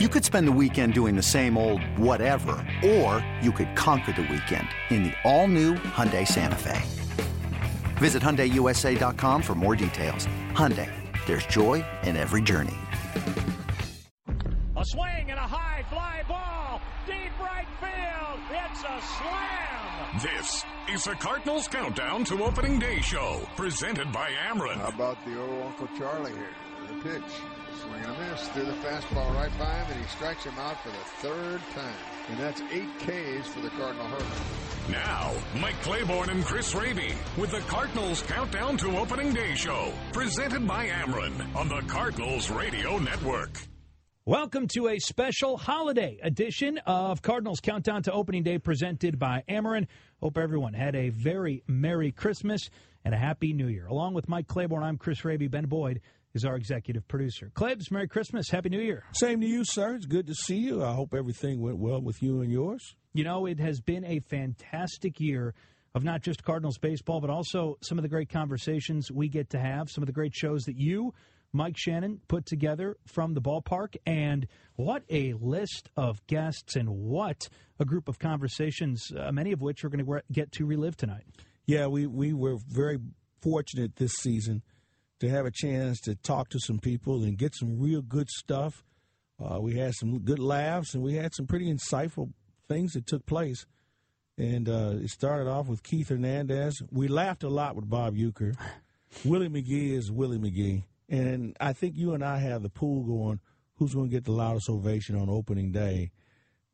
You could spend the weekend doing the same old whatever, or you could conquer the weekend in the all-new Hyundai Santa Fe. Visit HyundaiUSA.com for more details. Hyundai, there's joy in every journey. A swing and a high fly ball, deep right field. It's a slam. This is the Cardinals Countdown to Opening Day show, presented by Ameren. How about the old Uncle Charlie here? The pitch. Swing and a miss. Threw the fastball right by him, and he strikes him out for the third time. And that's eight Ks for the Cardinal Herd. Now, Mike Claiborne and Chris Raby with the Cardinals Countdown to Opening Day show, presented by Ameren on the Cardinals Radio Network. Welcome to a special holiday edition of Cardinals Countdown to Opening Day presented by Ameren. Hope everyone had a very Merry Christmas and a Happy New Year. Along with Mike Claiborne, I'm Chris Raby. Ben Boyd is our executive producer. Klebs, Merry Christmas, Happy New Year. Same to you, sir. It's good to see you. I hope everything went well with you and yours. You know, it has been a fantastic year of not just Cardinals baseball, but also some of the great conversations we get to have, some of the great shows that you Mike Shannon put together from the ballpark. And what a list of guests and what a group of conversations, uh, many of which we're going to get to relive tonight. Yeah, we, we were very fortunate this season to have a chance to talk to some people and get some real good stuff. Uh, we had some good laughs and we had some pretty insightful things that took place. And uh, it started off with Keith Hernandez. We laughed a lot with Bob Uecker. Willie McGee is Willie McGee. And I think you and I have the pool going who's going to get the loudest ovation on opening day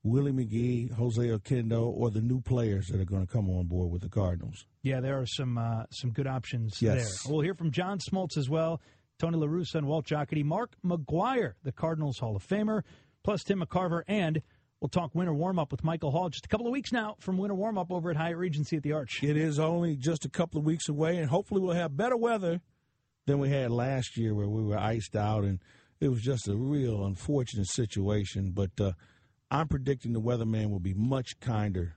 Willie McGee, Jose Oquendo, or the new players that are going to come on board with the Cardinals. Yeah, there are some uh, some good options yes. there. We'll hear from John Smoltz as well, Tony La Russa and Walt Jocketty, Mark McGwire, the Cardinals Hall of Famer, plus Tim McCarver, and we'll talk winter warm up with Michael Hall just a couple of weeks now from winter warm up over at Hyatt Regency at the Arch. It is only just a couple of weeks away, and hopefully we'll have better weather than we had last year where we were iced out and it was just a real unfortunate situation. But uh, I'm predicting the weatherman will be much kinder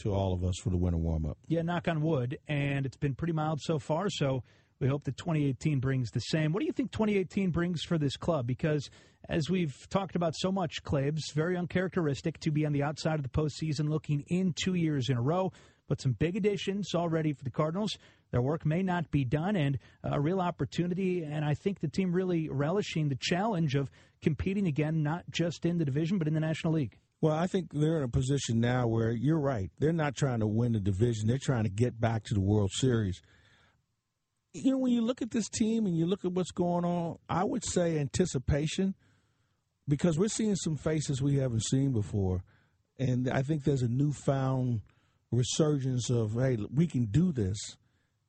to all of us for the winter warm up. Yeah, knock on wood. And it's been pretty mild so far. So we hope that 2018 brings the same. What do you think 2018 brings for this club? Because as we've talked about so much, Claibs, very uncharacteristic to be on the outside of the postseason looking in two years in a row. But some big additions already for the Cardinals. Their work may not be done, and a real opportunity. And I think the team really relishing the challenge of competing again, not just in the division, but in the National League. Well, I think they're in a position now where you're right. They're not trying to win the division, they're trying to get back to the World Series. You know, when you look at this team and you look at what's going on, I would say anticipation because we're seeing some faces we haven't seen before. And I think there's a newfound resurgence of, hey, we can do this.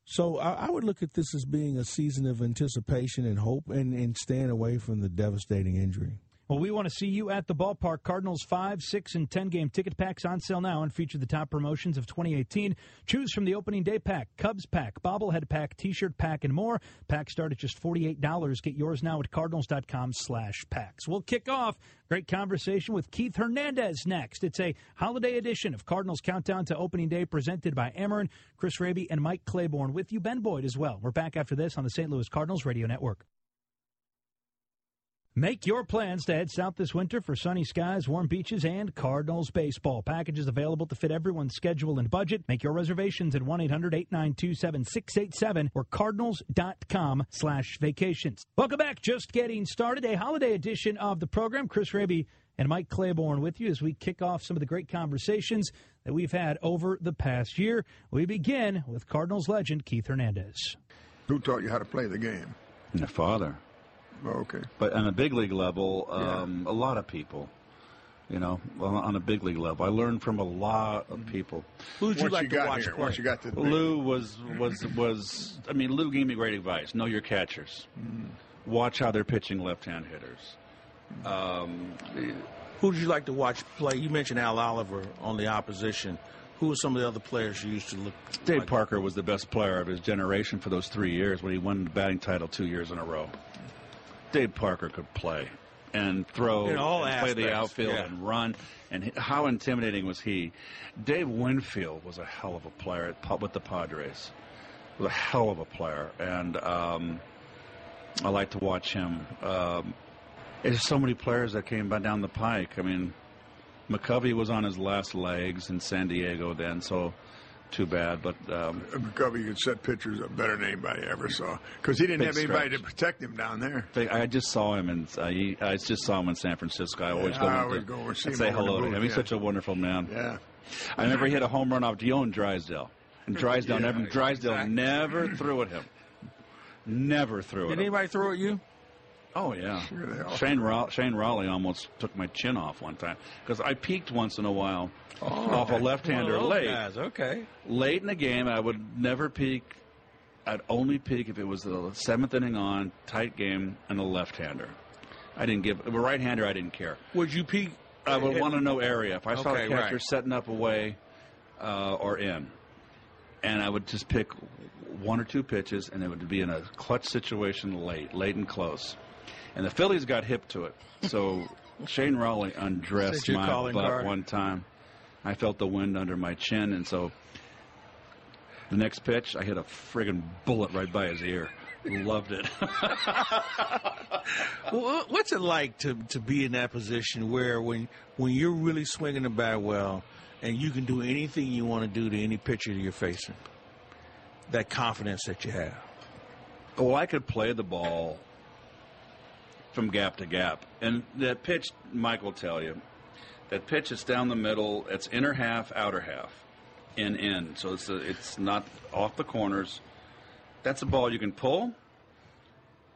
So I, I, would look at this as being a season of anticipation and hope and, and staying away from the devastating injury. Well, we want to see you at the ballpark. Cardinals 5, 6, and 10 game ticket packs on sale now and feature the top promotions of 2018. Choose from the opening day pack, Cubs pack, bobblehead pack, t shirt pack, and more. Packs start at just $48. Get yours now at cardinals.com slash packs. We'll kick off. Great conversation with Keith Hernandez next. It's a holiday edition of Cardinals Countdown to Opening Day presented by Ameren, Chris Raby, and Mike Claiborne with you, Ben Boyd, as well. We're back after this on the St. Louis Cardinals Radio Network. Make your plans to head south this winter for sunny skies, warm beaches, and Cardinals baseball. Packages available to fit everyone's schedule and budget. Make your reservations at 1-800-892-7687 or cardinals.com slash vacations. Welcome back. Just getting started. A holiday edition of the program. Chris Raby and Mike Claiborne with you as we kick off some of the great conversations that we've had over the past year. We begin with Cardinals legend Keith Hernandez. Who taught you how to play the game? My father. Oh, okay. But on a big league level, um, yeah. a lot of people. You know, on a big league level, I learned from a lot of people. Who would you Once like you to watch? Here, once you got to Lou was was was. I mean, Lou gave me great advice. Know your catchers. Mm-hmm. Watch how they're pitching left-hand hitters. Um, Who would you like to watch play? You mentioned Al Oliver on the opposition. Who were some of the other players you used to look? Dave like? Parker was the best player of his generation for those three years when he won the batting title two years in a row. Dave Parker could play and throw, and play the outfield yeah. and run. And how intimidating was he? Dave Winfield was a hell of a player at, with the Padres. Was a hell of a player, and um, I like to watch him. Um, There's so many players that came by down the pike. I mean, McCovey was on his last legs in San Diego then, so too bad. But um, McCovey could set pitchers up better than anybody ever saw because he didn't have anybody stretch. to protect him down there. I just saw him, and uh, he, I just saw him in San Francisco. I always Yeah, go, I always to- go over and see and him say over in the hello to him. He's yeah. such a wonderful man. Yeah. I remember he hit a home run off Don Drysdale, and Drysdale Yeah, never Drysdale exactly. never threw at him. Never threw at Did anybody throw at you? Oh yeah, Sure Shane Shane Rawley almost took my chin off one time because I peeked once in a while off a left-hander late. guys, Okay. Late in the game, I would never peek. I'd only peek if it was the seventh inning on, tight game, and a left-hander. I didn't give a right-hander. I didn't care. Would you peek? I would want to know area. If I saw Okay, the catcher right. setting up away uh, or in, and I would just pick one or two pitches, and it would be in a clutch situation late, late and close. And the Phillies got hip to it. So Shane Rawley undressed my butt card. one time. I felt the wind under my chin, and so the next pitch, I hit a friggin' bullet right by his ear. Loved it. Well, what's it like to to be in that position where when when you're really swinging the bat well and you can do anything you want to do to any pitcher you're facing? That confidence that you have. Well, I could play the ball from gap to gap. And that pitch, Mike will tell you, that pitch is down the middle. It's inner half, outer half, in in. So it's a, it's not off the corners. That's a ball you can pull,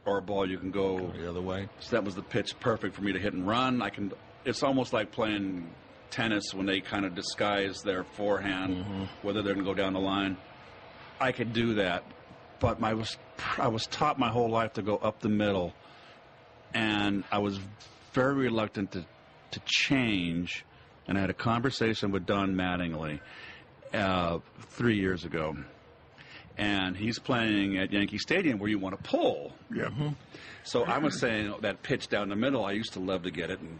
or a ball you can go The other way. so that was the pitch perfect for me to hit and run. I can. It's almost like playing tennis when they kind of disguise their forehand, mm-hmm. whether they're going to go down the line. I could do that, but my was I was taught my whole life to go up the middle, and I was very reluctant to to change. And I had a conversation with Don Mattingly uh, three years ago, and he's playing at Yankee Stadium where you want to pull. Yeah. So I was saying that pitch down the middle. I used to love to get it and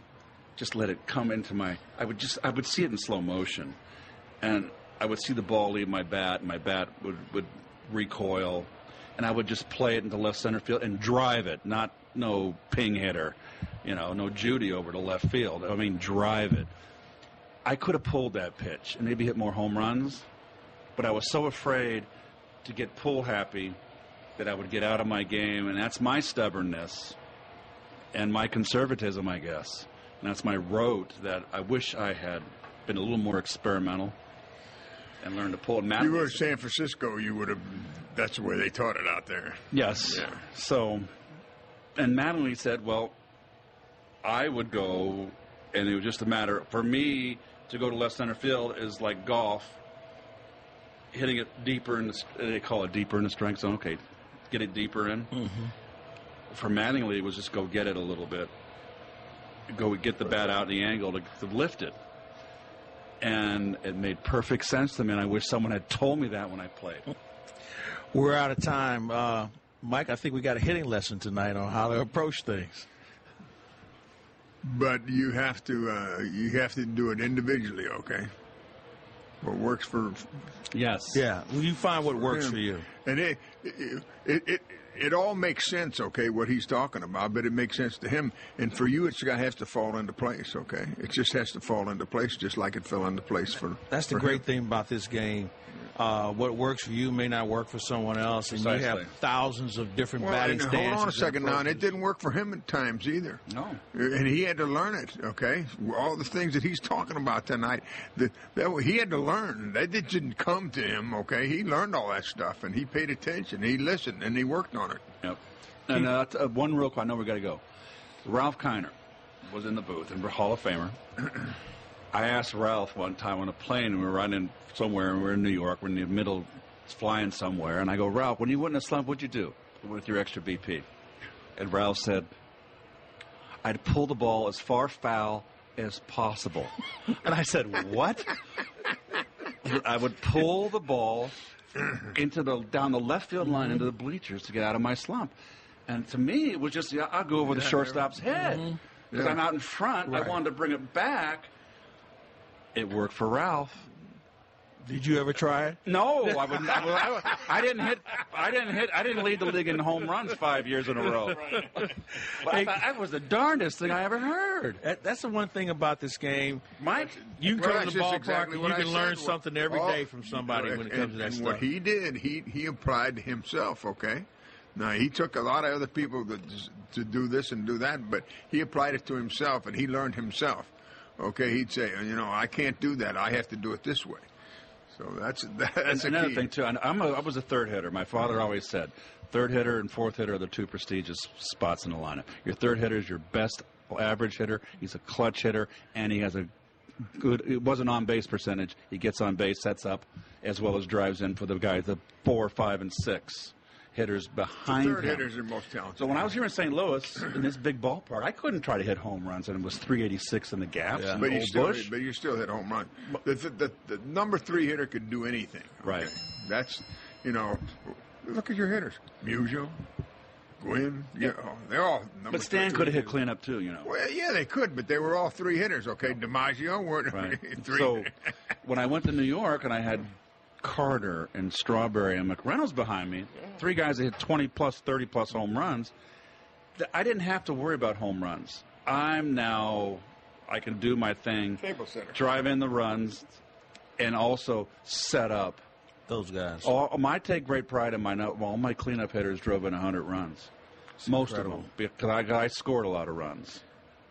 just let it come into my. I would just I would see it in slow motion, and I would see the ball leave my bat, and my bat would would recoil, and I would just play it into left center field and drive it, not no ping hitter, you know, no Judy over to left field. I mean, drive it. I could have pulled that pitch and maybe hit more home runs, but I was so afraid to get pull happy that I would get out of my game, and that's my stubbornness and my conservatism, I guess. And that's my rote that I wish I had been a little more experimental and learned to pull it. Matt, You were in San Francisco, you would have. That's the way they taught it out there. yes. Yeah. So, and Mattingly said, "Well, I would go, and it was just a matter for me to go to left center field is like golf, hitting it deeper in the. They call it deeper in the strike zone. Okay, get it deeper in. For Mattingly, it was just go get it a little bit, go get the bat out in the angle to, to lift it. And it made perfect sense to me, and I wish someone had told me that when I played. We're out of time. Uh, Mike, I think we got a hitting lesson tonight on how to approach things. But you have to uh, you have to do it individually, okay? What works for Yes. Yeah. Well, you find what works him. for you. And it it, it it it all makes sense, okay, what he's talking about, but it makes sense to him. And for you, it's got has to fall into place, okay? It just has to fall into place, just like it fell into place for. That's the for great him. thing about this game. Uh, what works for you may not work for someone else, and you have thousands of different Well, batting and stances. hold on a second now, and it didn't work for him at times either. No. And he had to learn it, okay? All the things that he's talking about tonight, that, that he had to learn. That didn't come to him, okay? He learned all that stuff, and he paid attention. He listened, and he worked on it. Yep. And uh, t- uh, one real quick, I know we got to go. Ralph Kiner was in the booth, and we're Hall of Famer. I asked Ralph one time on a plane, and we were running somewhere, and we we're in New York, we're in the middle, flying somewhere, and I go, Ralph, when you went in a slump, what'd you do with your extra BP? And Ralph said, I'd pull the ball as far foul as possible. and I said, what? I would pull the ball into the down the left field line into the bleachers to get out of my slump. And to me, it was just yeah, I'll go over the shortstop's head because Yeah. I'm out in front. I wanted to bring it back. It worked for Ralph. Did you ever try it? No, I would. I, would- I, would- I didn't hit. I didn't hit. I didn't lead the league in home runs five years in a row. But I thought that was the darndest thing I ever heard. That, that's the one thing about this game. Mike, You can Well, come to the ballpark exactly and you I can learn said. something every day from somebody when it and- comes to that and stuff. what he did, he he applied to himself. Okay, now he took a lot of other people to to do this and do that, but he applied it to himself, and he learned himself. Okay, he'd say, you know, I can't do that. I have to do it this way. So that's that's a another key. thing too. and I'm a, I was a third hitter. My father always said, third hitter and fourth hitter are the two prestigious spots in the lineup. Your third hitter is your best average hitter. He's a clutch hitter, and he has a good. It was an on base percentage. He gets on base, sets up, as well as drives in for the guys, the four, five, and six hitters behind Third him. hitters are most talented. So when I was here in St. Louis in this big ballpark, I couldn't try to hit home runs, and it was 386 in the gaps. Yeah. But you still, Bush. but you still hit home run. The, the, the, the number three hitter could do anything. okay? Right. That's, you know, look at your hitters. Musial, Gwynn, yeah, they're all number But Stan could have hit cleanup too, you know. Well, yeah, they could, but they were all three hitters. Okay, DiMaggio weren't Right. three. So when I went to New York and I had Carter and Strawberry and McReynolds behind me, three guys that hit 20 plus, 30 plus home runs, I didn't have to worry about home runs. I'm now, I can do my thing, Table center. drive in the runs, and also set up. Those guys. All, I take great pride in my no- all my cleanup hitters drove in 100 runs. Most incredible. of them, because I, I scored a lot of runs.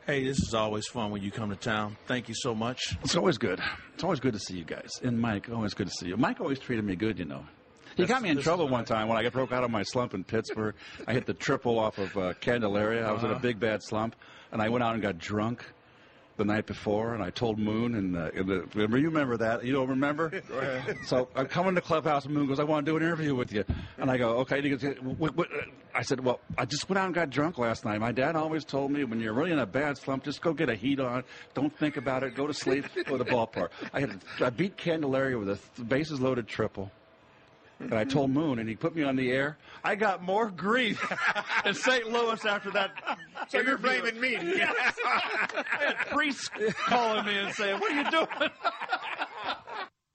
Hey, this is always fun when you come to town. Thank you so much. It's always good. It's always good to see you guys. And Mike, always good to see you. Mike always treated me good, you know. He That's- got me in trouble one time when I got broke out of my slump in Pittsburgh. I hit the triple off of uh, Candelaria. I was in a big bad slump, and I went out and got drunk the night before, and I told Moon, and, uh, and the, remember you remember that? You don't remember? Go ahead. So I'm coming to clubhouse, and Moon goes, "I want to do an interview with you," and I go, "Okay." And he goes, what, what? I said, "Well, I just went out and got drunk last night. My dad always told me when you're really in a bad slump, just go get a heat on. Don't think about it. Go to sleep. Go to the ballpark." I had I beat Candelaria with a th- bases loaded triple. And I told Moon, and he put me on the air. I got more grief in St. Louis after that. So you're blaming me? I had priests calling me and saying, "What are you doing?"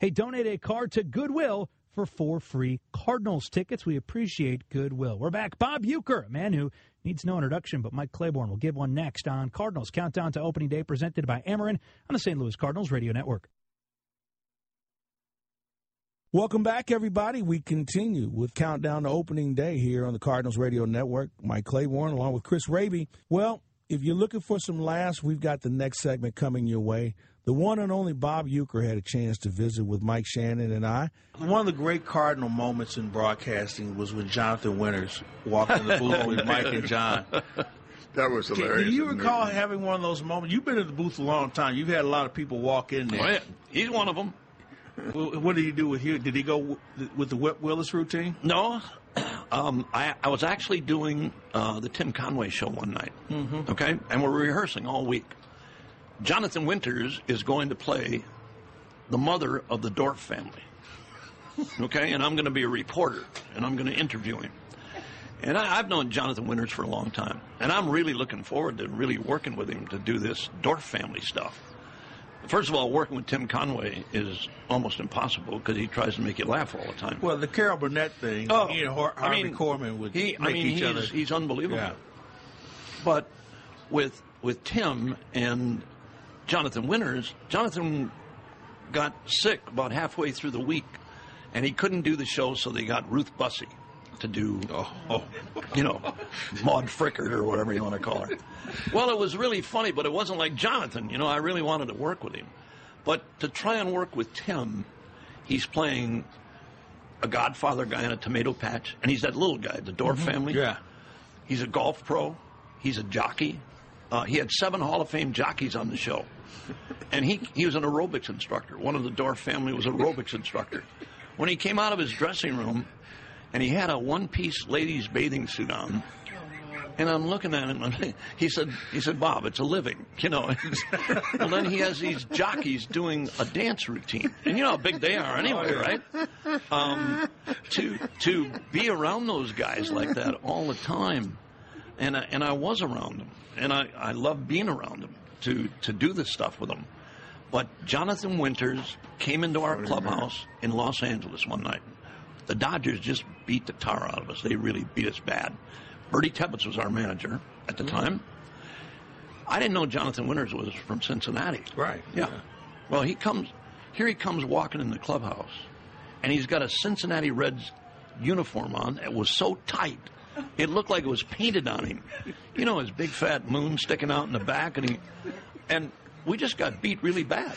Hey, donate a card to Goodwill for four free Cardinals tickets. We appreciate Goodwill. We're back. Bob Uecker, a man who needs no introduction, but Mike Claiborne will give one next on Cardinals Countdown to Opening Day, presented by Ameren on the St. Louis Cardinals Radio Network. Welcome back, everybody. We continue with Countdown to Opening Day here on the Cardinals Radio Network. Mike Claiborne along with Chris Raby. Well, if you're looking for some laughs, we've got the next segment coming your way. The one and only Bob Uecker had a chance to visit with Mike Shannon and I. One of the great Cardinal moments in broadcasting was when Jonathan Winters walked in the booth with Mike and John. That was hilarious. Do hilarious. you recall having one of those moments? You've been in the booth a long time. You've had a lot of people walk in there. Oh, yeah. He's one of them. What did he do with you? Did he go w- with the Whip Willis routine? No, um, I, I was actually doing uh, the Tim Conway show one night. Mm-hmm. Okay, and we're rehearsing all week. Jonathan Winters is going to play the mother of the Dorf family. Okay, and I'm going to be a reporter, and I'm going to interview him. And I, I've known Jonathan Winters for a long time, and I'm really looking forward to really working with him to do this Dorf family stuff. First of all, working with Tim Conway is almost impossible because he tries to make you laugh all the time. Well, the Carol Burnett thing, Oh, he and Har- I mean, Korman would he, make I mean, each he's, other. he's unbelievable. Yeah. But with with Tim and Jonathan Winters, Jonathan got sick about halfway through the week, and he couldn't do the show, so they got Ruth Buzzi to do, oh, you know, Maude Frickert or whatever you want to call her. Well, it was really funny, but it wasn't like Jonathan. You know, I really wanted to work with him. But to try and work with Tim, he's playing a Godfather guy in a tomato patch, and he's that little guy, the Dorf family. Yeah. He's a golf pro. He's a jockey. Uh, he had seven Hall of Fame jockeys on the show. And he, he was an aerobics instructor. One of the Dorf family was an aerobics instructor. When he came out of his dressing room, and he had a one piece ladies' bathing suit on, and I'm looking at him, and he said, "He said, Bob, it's a living, you know." well, then he has these jockeys doing a dance routine, and you know how big they are anyway, right? Um, to to be around those guys like that all the time, and I, and I was around them, and I I love being around them to to do this stuff with them, But Jonathan Winters came into our clubhouse in Los Angeles one night. The Dodgers just beat the tar out of us. They really beat us bad. Birdie Tebbetts was our manager at the mm-hmm. time. I didn't know Jonathan Winters was from Cincinnati. Right. Yeah. Well, he comes here. He comes walking in the clubhouse, and he's got a Cincinnati Reds uniform on. It was so tight, it looked like it was painted on him. You know, his big fat moon sticking out in the back, and he and we just got beat really bad.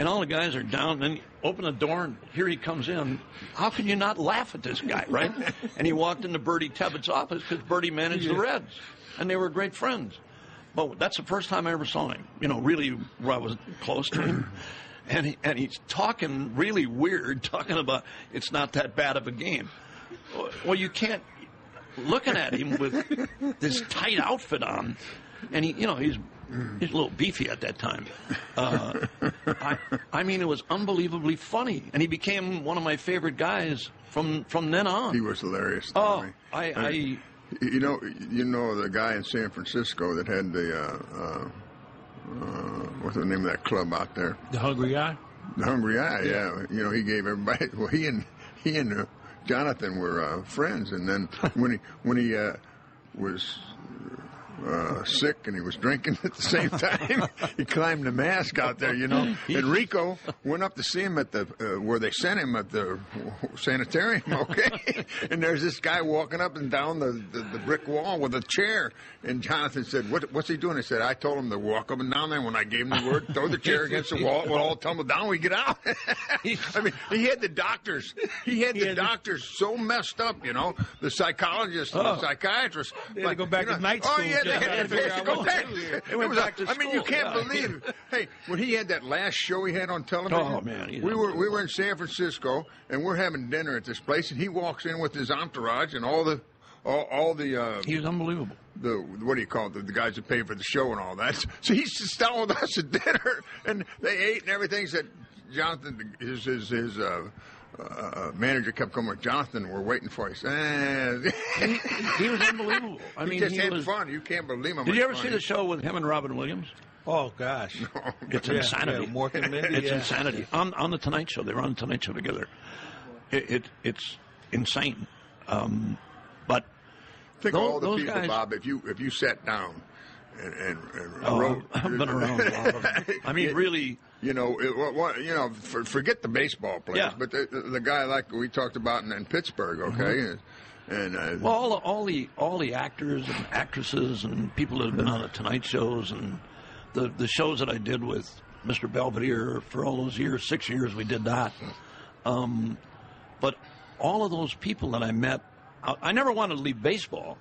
And all the guys are down, and open the door, and here he comes in. How can you not laugh at this guy, right? and he walked into Birdie Tebbett's office because Birdie managed the Reds, and they were great friends. But that's the first time I ever saw him. You know, really, where I was close to him. And, he, and he's talking really weird, talking about it's not that bad of a game. Well, you can't. Looking at him with this tight outfit on, and he, you know, he's he's a little beefy at that time. Uh, I, I mean, it was unbelievably funny, and he became one of my favorite guys from from then on. He was hilarious. Oh, mean, I, uh, I You know, you know the guy in San Francisco that had the uh, uh, uh, what's the name of that club out there? The Hungry Eye? The Hungry Eye. Yeah. You know, he gave everybody. Well, he and he and uh, Jonathan were uh, friends, and then when he when he uh, was. Uh, sick and he was drinking at the same time. he climbed the mask out there, you know. And Rico went up to see him at the uh, where they sent him at the sanitarium. Okay, and there's this guy walking up and down the, the, the brick wall with a chair. And Jonathan said, what, "What's he doing?" I said, "I told him to walk up and down there. When I gave him the word, throw the chair against the wall, we'll all tumble down. We get out." I mean, he had the doctors. He had the doctors so messed up, you know, the psychologists and the Oh. psychiatrists. They had to go back you to night Oh school yeah, they had to to figure out go back. It was back like- to I mean, you can't yeah. believe. Hey, when he had that last show he had on television. Oh, man, we were we were in San Francisco and we're having dinner at this place, and he walks in with his entourage and all the all, all the uh, he was unbelievable. the what do you call it? The, the guys that pay for the show and all that. So he's just down with us at dinner, and they ate and everything. Said Jonathan, his his his. Uh, uh, manager kept coming with Jonathan. We're waiting for you. Eh. He was unbelievable. I mean, he mean, just he had was. fun. You can't believe him. Did you ever see the show with him and Robin Williams? Oh, gosh. It's Yeah, insanity. yeah, Mork and Mindy, it's yeah. insanity. On on the Tonight Show, they were on the Tonight Show together. It, it it's insane. Um, but Think Those- of all the people, guys- Bob. If you if you sat down and and, and Oh, wrote, I've been around a lot of them. I mean, Yeah, really. You know, it, what, what, you know, for, forget the baseball players, Yeah. but the, the, guy like we talked about in, in Pittsburgh, okay, and, and uh, Well, all, all the all the actors and actresses and people that have been on the Tonight shows and the the shows that I did with Mr. Belvedere for all those years, six years we did that. Um, but all of those people that I met, I, I never wanted to leave baseball,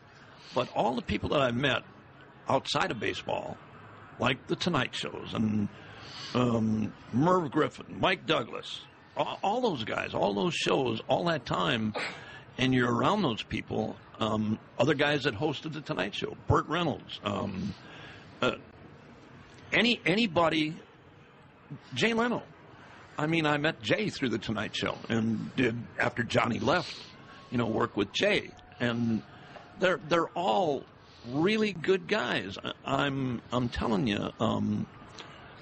but all the people that I met outside of baseball, like the Tonight shows and um, Merv Griffin, Mike Douglas, all, all those guys, all those shows, all that time, and you're around those people. Um, other guys that hosted the Tonight Show, Burt Reynolds, um, uh, any anybody, Jay Leno. I mean, I met Jay through the Tonight Show and did after Johnny left, you know, work with Jay, and they're they're all really good guys. I- I'm I'm telling you. Um,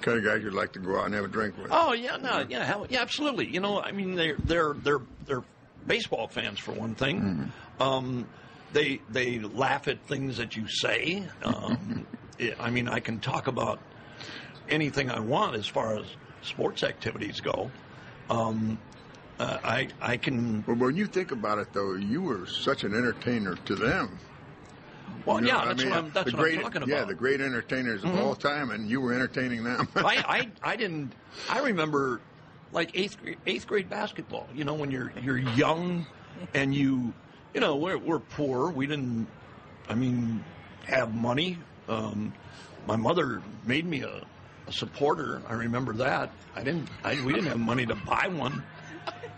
kind of guys you'd like to go out and have a drink with. Oh yeah, no, yeah, hell, yeah, absolutely. You know, I mean, they're they're they're they're baseball fans for one thing. Um, they they laugh at things that you say. Um, yeah, I mean, I can talk about anything I want as far as sports activities go. Um, uh, I I can. Well, when you think about it, though, you were such an entertainer to them. Well, You know yeah, I that's mean? what I'm. That's the what great, I'm talking about. Yeah, the great entertainers of Mhm. all time, and you were entertaining them. I, I I didn't. I remember like eighth grade, eighth grade basketball. You know, when you're you're young and you you know we're we're poor. We didn't. I mean, have money. Um, my mother made me a, a supporter. I remember that. I didn't. I, we didn't have money to buy one.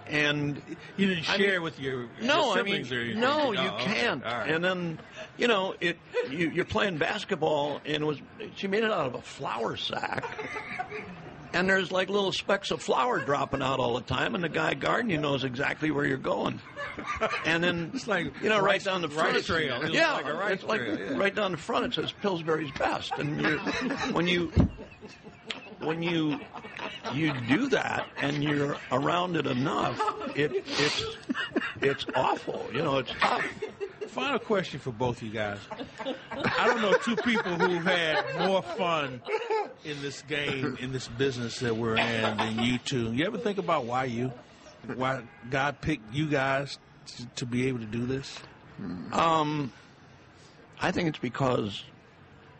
And You didn't I share mean- with your, no, your I mean, siblings or your, no, oh, you okay. can't. All right. And then, you know, it you, you're playing basketball, and it was she made it out of a flour sack, and there's like little specks of flour dropping out all the time, and the guy guarding you knows exactly where you're going. And then, It's like you know, right down the front, it's- trail. It yeah, like a rice it's like trail, yeah. right down the front. It says Pillsbury's best, and you when you when you you do that and you're around it enough, it, it's it's awful. You know, it's tough. Final question for both of you guys. I don't know two people who've had more fun in this game, in this business that we're in than you two. You ever think about why you, why God picked you guys to, to be able to do this? Um, I think it's because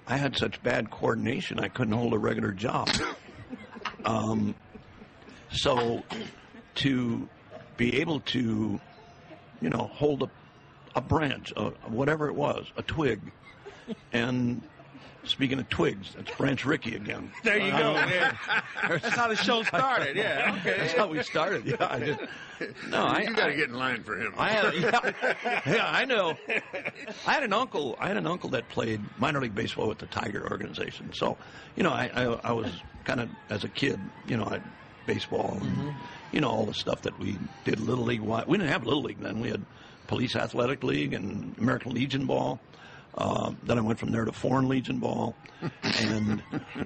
I had such bad coordination, I couldn't hold a regular job. Um, so to be able to, you know, hold a, a branch, a, whatever it was, a twig, and speaking of twigs, that's Branch Rickey again. There you go. Yeah. That's how the show started. Yeah. Okay. That's how we started. Yeah. I just, no, I, you got to get in line for him. I had, yeah, yeah, I know. I had an uncle. I had an uncle that played minor league baseball with the Tiger organization. So, you know, I, I, I was kind of as a kid, you know, I baseball and mm-hmm. you know all the stuff that we did little league. wi- We didn't have little league then. We had police athletic league and American Legion ball. Uh, then I went from there to Foreign Legion ball, and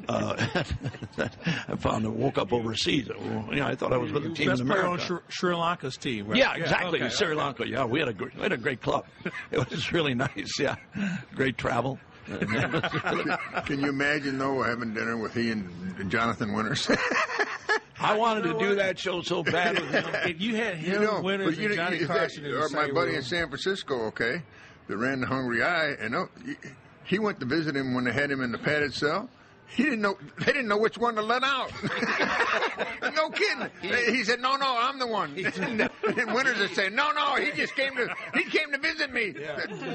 uh, I found I woke up overseas. You know, I thought I was with a team Best in player on America. Sri, Sri Lanka's team, right? Yeah, exactly. okay, Sri okay. Lanka. Yeah, we had a great, we had a great club. It was really nice. Yeah, great travel. Can you imagine though having dinner with he and Jonathan Winters? I wanted to do that show so bad with him. If you had him, you know, Winters, but you and know, Johnny you- Carson in the or my buddy room. in San Francisco, okay, that ran the Hungry Eye, and oh, he- he went to visit him when they had him in the padded cell. He didn't know. They didn't know which one to let out. no kidding. He said, "No, no, I'm the one." and Winters would say, "No, no, he just came to he came to visit me.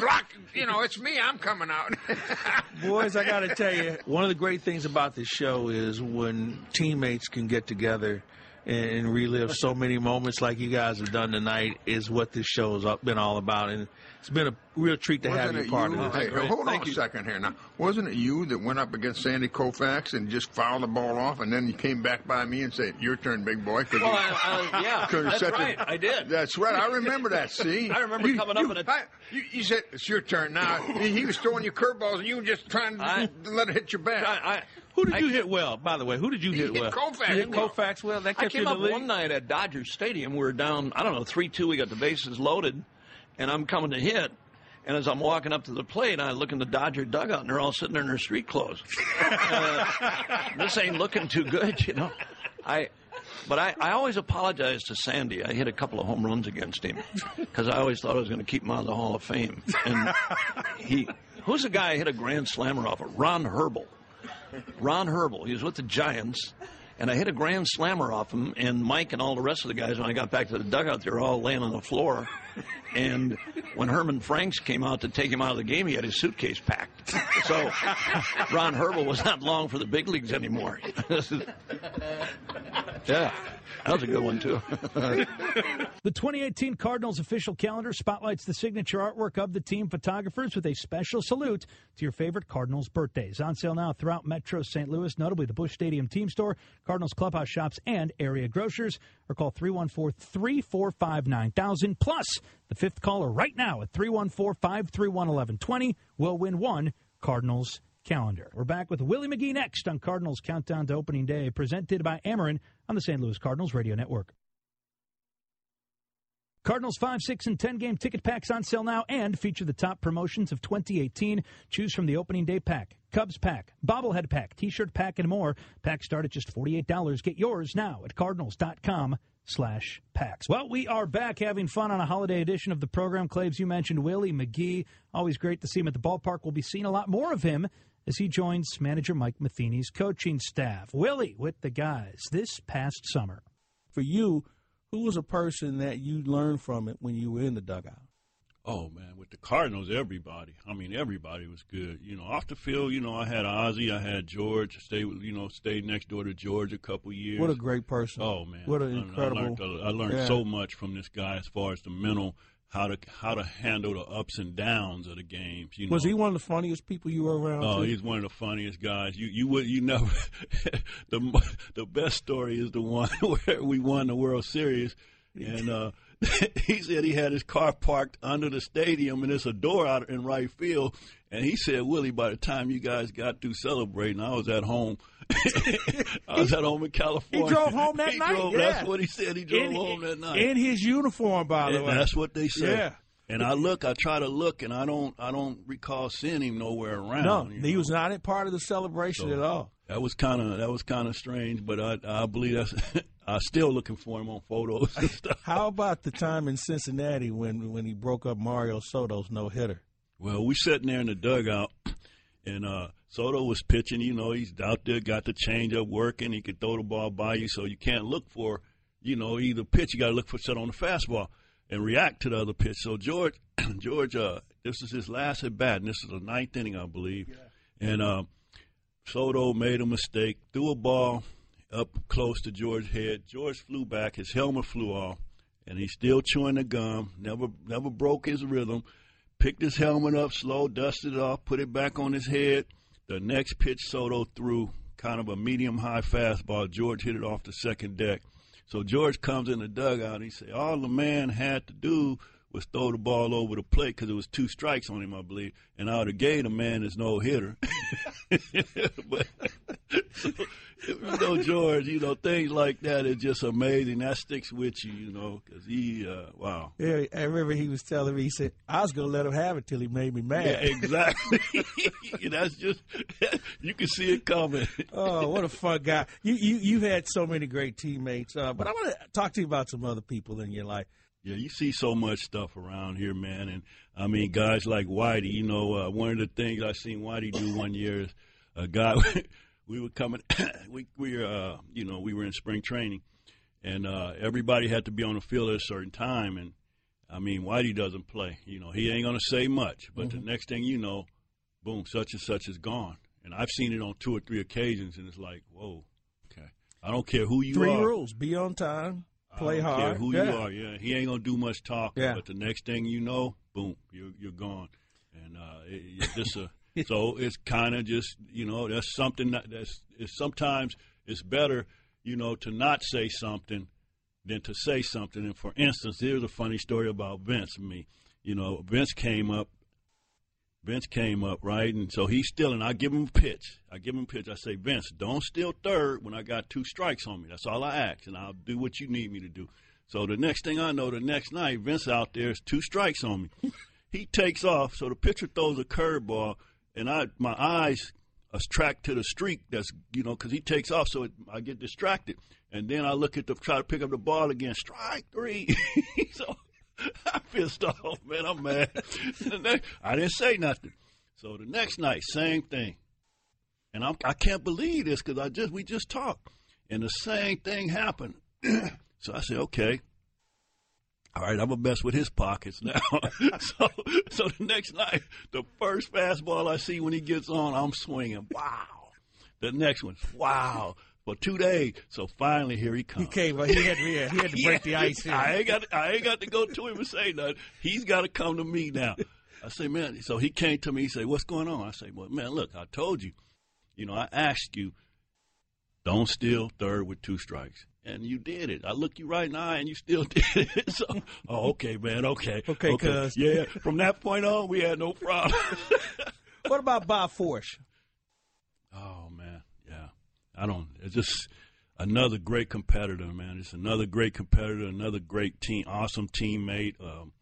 Block, you know, it's me. I'm coming out." Boys, I got to tell you, one of the great things about this show is when teammates can get together and, and relive so many moments like you guys have done tonight is what this show has been all about. And it's been a real treat to have Wasn't you it part you? of this. Hey, hold on a second here now. Wasn't it you that went up against Sandy Koufax and just fouled the ball off, and then you came back by me and said, "Your turn, big boy." 'cause Well, you- I, I, yeah, 'cause you're that's such right. I did. That's right. I remember that. See, I remember You- coming up you, in a- I- you, you said it's your turn now. he he was throwing you curveballs, and you were just trying to I- let it hit your back. I, I, Who did I- you hit well, by the way? Who did you hit hit well? Koufax You hit well. Koufax well. That I kept you came in up league. one night at Dodger Stadium. We were down, I don't know, three two. We got the bases loaded, and I'm coming to hit. And as I'm walking up to the plate, I look in the Dodger dugout, and they're all sitting there in their street clothes. Uh, this ain't looking too good, you know. I, but I, I always apologize to Sandy. I hit a couple of home runs against him because I always thought I was going to keep him out of the Hall of Fame. And he, who's the guy I hit a grand slammer off of? Ron Herbel. Ron Herbel. He was with the Giants, and I hit a grand slammer off him. And Mike and all the rest of the guys, when I got back to the dugout, they were all laying on the floor. And when Herman Franks came out to take him out of the game, he had his suitcase packed. So Ron Herbel was not long for the big leagues anymore. yeah, that was a good one too. The 2018 Cardinals official calendar spotlights the signature artwork of the team photographers with a special salute to your favorite Cardinals birthdays. On sale now throughout Metro St. Louis, notably the Busch Stadium Team Store, Cardinals Clubhouse shops, and area grocers. Or call 314 345 9000. Plus, the fifth caller right now at 314 531 1120 will win one Cardinals calendar. We're back with Willie McGee next on Cardinals Countdown to Opening Day, presented by Ameren on the St. Louis Cardinals Radio Network. Cardinals 5, 6, and 10 game ticket packs on sale now and feature the top promotions of 2018. Choose from the opening day pack, Cubs pack, bobblehead pack, t shirt pack, and more. Packs start at just $48. Get yours now at cardinals.com slash packs. Well, we are back having fun on a holiday edition of the program. Claves, you mentioned Willie McGee. Always great to see him at the ballpark. We'll be seeing a lot more of him as he joins manager Mike Matheny's coaching staff. Willie with the guys this past summer. For you, who was a person that you learned from it when you were in the dugout? Oh man, with the Cardinals, everybody. I mean, everybody was good. You know, off the field, you know, I had Ozzie, I had George. Stayed, with, you know, stayed next door to George a couple years. What a great person! Oh man, what an incredible! I learned, a- I learned Yeah. so much from this guy as far as the mental, how to how to handle the ups and downs of the games. You know, Was he one of the funniest people you were around? Oh, he's one of the funniest guys. You you would you never the the best story is the one where we won the World Series, and uh, he said he had his car parked under the stadium, and there's a door out in right field. And he said, Willie, by the time you guys got through celebrating, I was at home I was at home in California. He drove home that He night. drove- yeah. That's what he said. He drove in, home that night. in his uniform, by the And way. That's what they said. Yeah. And I look, I try to look, and I don't, I don't recall seeing him nowhere around. No, he know. was not a part of the celebration So, at all. That was kind of, that was kind of strange, but I, I believe that's. I'm still looking for him on photos and stuff. How about the time in Cincinnati when when he broke up Mario Soto's no hitter? Well, we sitting there in the dugout, and uh, Soto was pitching. You know, he's out there, got the changeup working. He could throw the ball by you, so you can't look for, you know, either pitch. You got to look for set on the fastball and react to the other pitch. So George, George, uh, this is his last at bat, and this is the ninth inning, I believe. And uh, Soto made a mistake, threw a ball up close to George's head. George flew back, his helmet flew off, and he's still chewing the gum. Never, never broke his rhythm. Picked his helmet up, slow, dusted it off, put it back on his head. The next pitch Soto threw, kind of a medium high fastball. George hit it off the second deck. So George comes in the dugout and he said, all the man had to do was throw the ball over the plate because it was two strikes on him, I believe. And out of the gate, a man is no hitter. but, so, you know, George, you know, things like that. is just amazing. That sticks with you, you know, because he, uh, wow. Yeah, I remember he was telling me. He said, "I was gonna let him have it till he made me mad." Yeah, exactly. That's just, you can see it coming. oh, what a fun guy! You you you had so many great teammates. Uh, but I want to talk to you about some other people in your life. Yeah, you see so much stuff around here, man. And I mean, guys like Whitey, you know, uh, one of the things I seen Whitey do one year is a guy, we were coming, we, we were, uh, you know, we were in spring training and uh, everybody had to be on the field at a certain time. And I mean, Whitey doesn't play. You know, he ain't to say much. But Mm-hmm. the next thing you know, boom, such and such is gone. And I've seen it on two or three occasions, and it's like, whoa, okay. I don't care who you Three are. rules: be on time, play hard. Who yeah. you are, yeah. He ain't gonna do much talking, Yeah. but the next thing you know, boom, you're you're gone, and uh, it, it's just a. so it's kind of just you know that's something that that's it's sometimes it's better you know to not say something than to say something. And for instance, here's a funny story about Vince and me. You know, Vince came up. Vince came up, right? And so he's stealing. I give him a pitch. I give him a pitch. I say, Vince, don't steal third when I got two strikes on me. That's all I ask, and I'll do what you need me to do. So the next thing I know, the next night, Vince out there is two strikes on me. he takes off, so the pitcher throws a curveball, and I my eyes are tracked to the streak. That's you know because he takes off, so it, I get distracted, and then I look at the try to pick up the ball again. Strike three. so I'm pissed off, man. I'm mad. I didn't say nothing. So the next night, same thing, and I'm, I can't believe this because I just we just talked, and the same thing happened. so I said, okay. All right, I'm gonna mess with his pockets now. so, so the next night, the first fastball I see when he gets on, I'm swinging. Wow. The next one, wow. For two days. So finally, here he comes. He came. He had, yeah, he had to break the ice. in. I ain't got. I ain't got to go to him and say nothing. He's got to come to me now. I say, man. So he came to me. He said, "What's going on?" I say, "Well, man, look, I told you. You know, I asked you, don't steal third with two strikes, and you did it. I looked you right in the eye, and you still did it. so, oh, okay, man. Okay, Okay, cuz. yeah. From that point on, we had no problem. What about Bob Forsch? Oh. I don't. It's just another great competitor, man. It's another great competitor, another great team, awesome teammate. Um,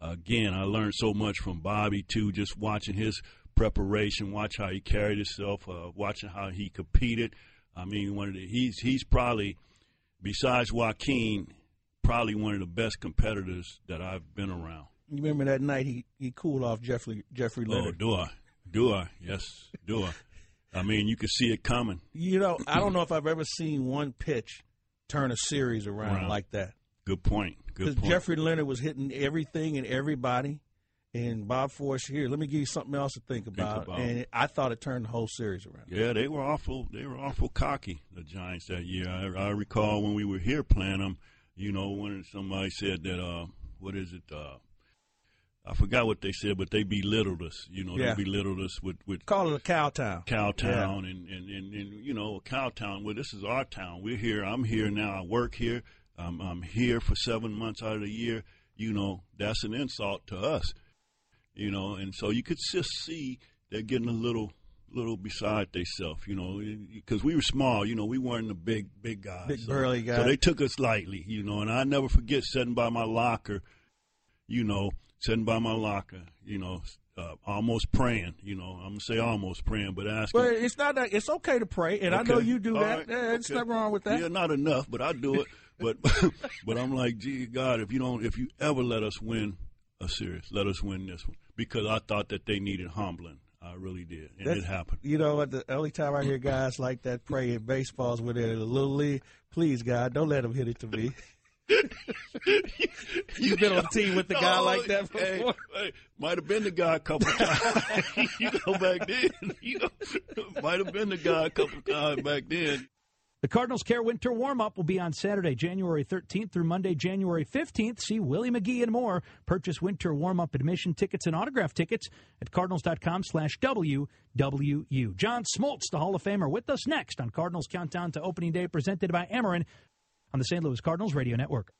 again, I learned so much from Bobby too, just watching his preparation, watch how he carried himself, uh, watching how he competed. I mean, one of the he's he's probably besides Joaquin, probably one of the best competitors that I've been around. You remember that night he, he cooled off Jeffrey Jeffrey Oh, Leonard. do I? Do I? Yes, do I? I mean, you could see it coming. You know, I don't know if I've ever seen one pitch turn a series around Around. like that. Good point. Good point. Jeffrey Leonard was hitting everything and everybody, and Bob Forsch here. Let me give you something else to think about. about. And I thought it turned the whole series around. Yeah, they were awful. They were awful cocky. The Giants that year. I, I recall when we were here playing them. You know, when somebody said that. Uh, what is it? Uh, I forgot what they said, but they belittled us. You know, Yeah. they belittled us with with Call it a cow town. Cowtown and, and, and, and you know Cowtown. Well, this is our town. We're here. I'm here now. I work here. Um, I'm here for seven months out of the year. You know, that's an insult to us. You know, and so you could just see they're getting a little little beside themselves, you know, because we were small, you know, we weren't the big, big guys. Big so, burly guys. So they took us lightly, you know, and I never forget sitting by my locker, you know, sitting by my locker, you know, uh, almost praying, you know, I'm to say almost praying, but asking. Well, it's not that, it's okay to pray, and I know you do All that. right. Yeah, Okay. nothing wrong with that. Yeah, not enough, but I do it. but but I'm like, gee, God, if you don't, if you ever let us win a series, let us win this one because I thought that they needed humbling. I really did, and That's- it happened. You know what? The only time I hear guys like that pray in baseballs when they're in the little league, please God, don't let them hit it to me. You've been on a team with the guy No, like that hey, before. hey, might have been the guy a couple times. you go back then. You know, might have been the guy a couple times back then. The Cardinals Care Winter Warm Up will be on Saturday, January 13th through Monday, January 15th. See Willie McGee and more. Purchase Winter Warm Up admission tickets and autograph tickets at cardinals.com slash WWU. John Smoltz, the Hall of Famer, with us next on Cardinals Countdown to Opening Day, presented by Ameren on the St. Louis Cardinals Radio Network.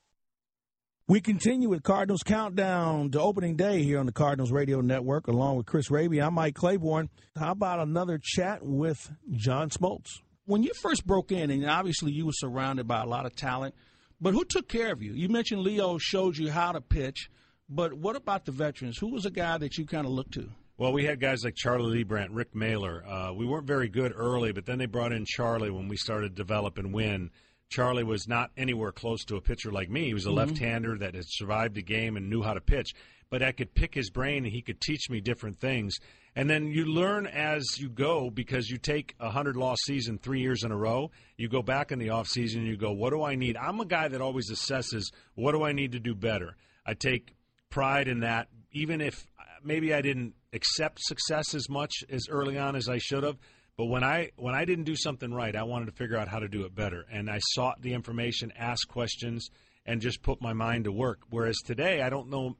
We continue with Cardinals Countdown to opening day here on the Cardinals Radio Network, along with Chris Raby. I'm Mike Claiborne. How about another chat with John Smoltz? When you first broke in, and obviously you were surrounded by a lot of talent, but who took care of you? You mentioned Leo showed you how to pitch, but what about the veterans? Who was a guy that you kind of looked to? Well, we had guys like Charlie Leibrandt, Rick Mahler. Uh, we weren't very good early, but then they brought in Charlie when we started to develop and win. Charlie was not anywhere close to a pitcher like me. He was a Mhm. left-hander that had survived the game and knew how to pitch. But I could pick his brain, and he could teach me different things. And then you learn as you go because you take a hundred loss season three years in a row. You go back in the off season and you go, what do I need? I'm a guy that always assesses what do I need to do better. I take pride in that, even if maybe I didn't accept success as much as early on as I should have. But when I when I didn't do something right, I wanted to figure out how to do it better, and I sought the information, asked questions, and just put my mind to work. Whereas today, I don't know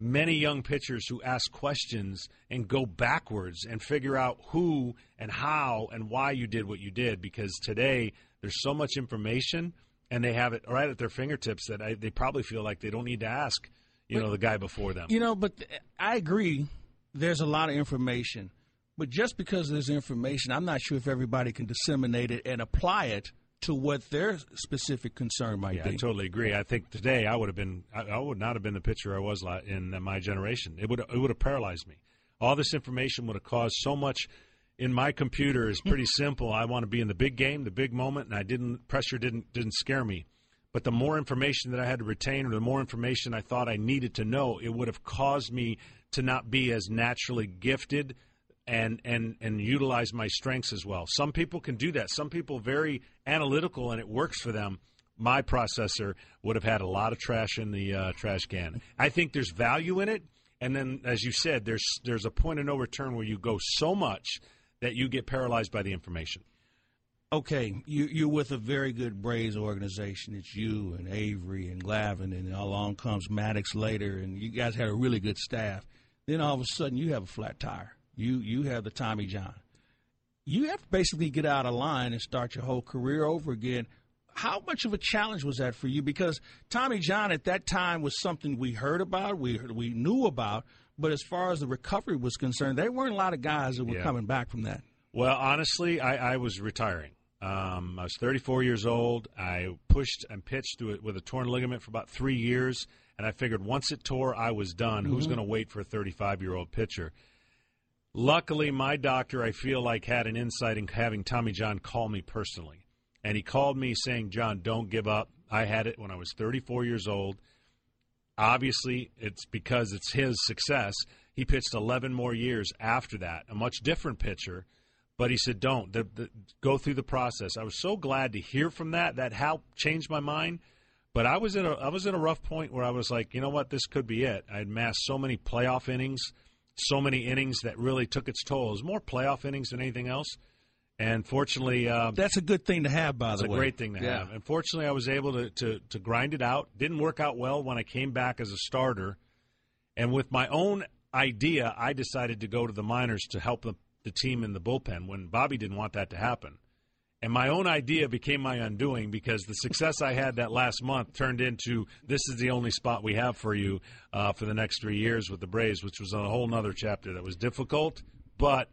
many young pitchers who ask questions and go backwards and figure out who and how and why you did what you did because today there's so much information and they have it right at their fingertips that I, they probably feel like they don't need to ask you know the guy before them You know, but I agree. There's a lot of information, but just because there's information, I'm not sure if everybody can disseminate it and apply it to what their specific concern might Yeah, be. I totally agree. I think today I would have been, I, I would not have been the pitcher I was in my generation. It would, it would have paralyzed me. All this information would have caused so much. In my computer is pretty simple. I want to be in the big game, the big moment, and I didn't. Pressure didn't didn't scare me. But the more information that I had to retain, or the more information I thought I needed to know, it would have caused me to not be as naturally gifted and and and utilize my strengths as well. Some people can do that. Some people very analytical and it works for them. My processor would have had a lot of trash in the uh, trash can. I think there's value in it, and then as you said, there's there's a point of no return where you go so much that you get paralyzed by the information. Okay, you, you're with a very good Braves organization. It's you and Avery and Glavine, and along comes Maddux later, and you guys had a really good staff. Then all of a sudden, you have a flat tire. You you have the Tommy John. You have to basically get out of line and start your whole career over again. How much of a challenge was that for you? Because Tommy John at that time was something we heard about, we we knew about, but as far as the recovery was concerned, there weren't a lot of guys that were Yeah. coming back from that. Well, honestly, I, I was retiring. Um, I was 34 years old. I pushed and pitched through it with a torn ligament for about three years, and I figured once it tore, I was done. Who's Mhm. going to wait for a 35 year old pitcher? Luckily, my doctor, I feel like, had an insight in having Tommy John call me personally. And he called me saying, John, don't give up. I had it when I was 34 years old. Obviously, it's because it's his success. He pitched 11 more years after that, a much different pitcher. But he said, don't. The, the, go through the process. I was so glad to hear from that. That helped change my mind. But I was in a I was in a rough point where I was like, you know what, this could be it. I had massed so many playoff innings, so many innings that really took its toll. It was more playoff innings than anything else. And fortunately, uh, That's a good thing to have, by the way. it's a great thing to Yeah. have. Unfortunately, I was able to, to to grind it out. Didn't work out well when I came back as a starter, and with my own idea, I decided to go to the minors to help the, the team in the bullpen when Bobby didn't want that to happen. And my own idea became my undoing because the success I had that last month turned into this is the only spot we have for you uh, for the next three years with the Braves, which was a whole nother chapter that was difficult, but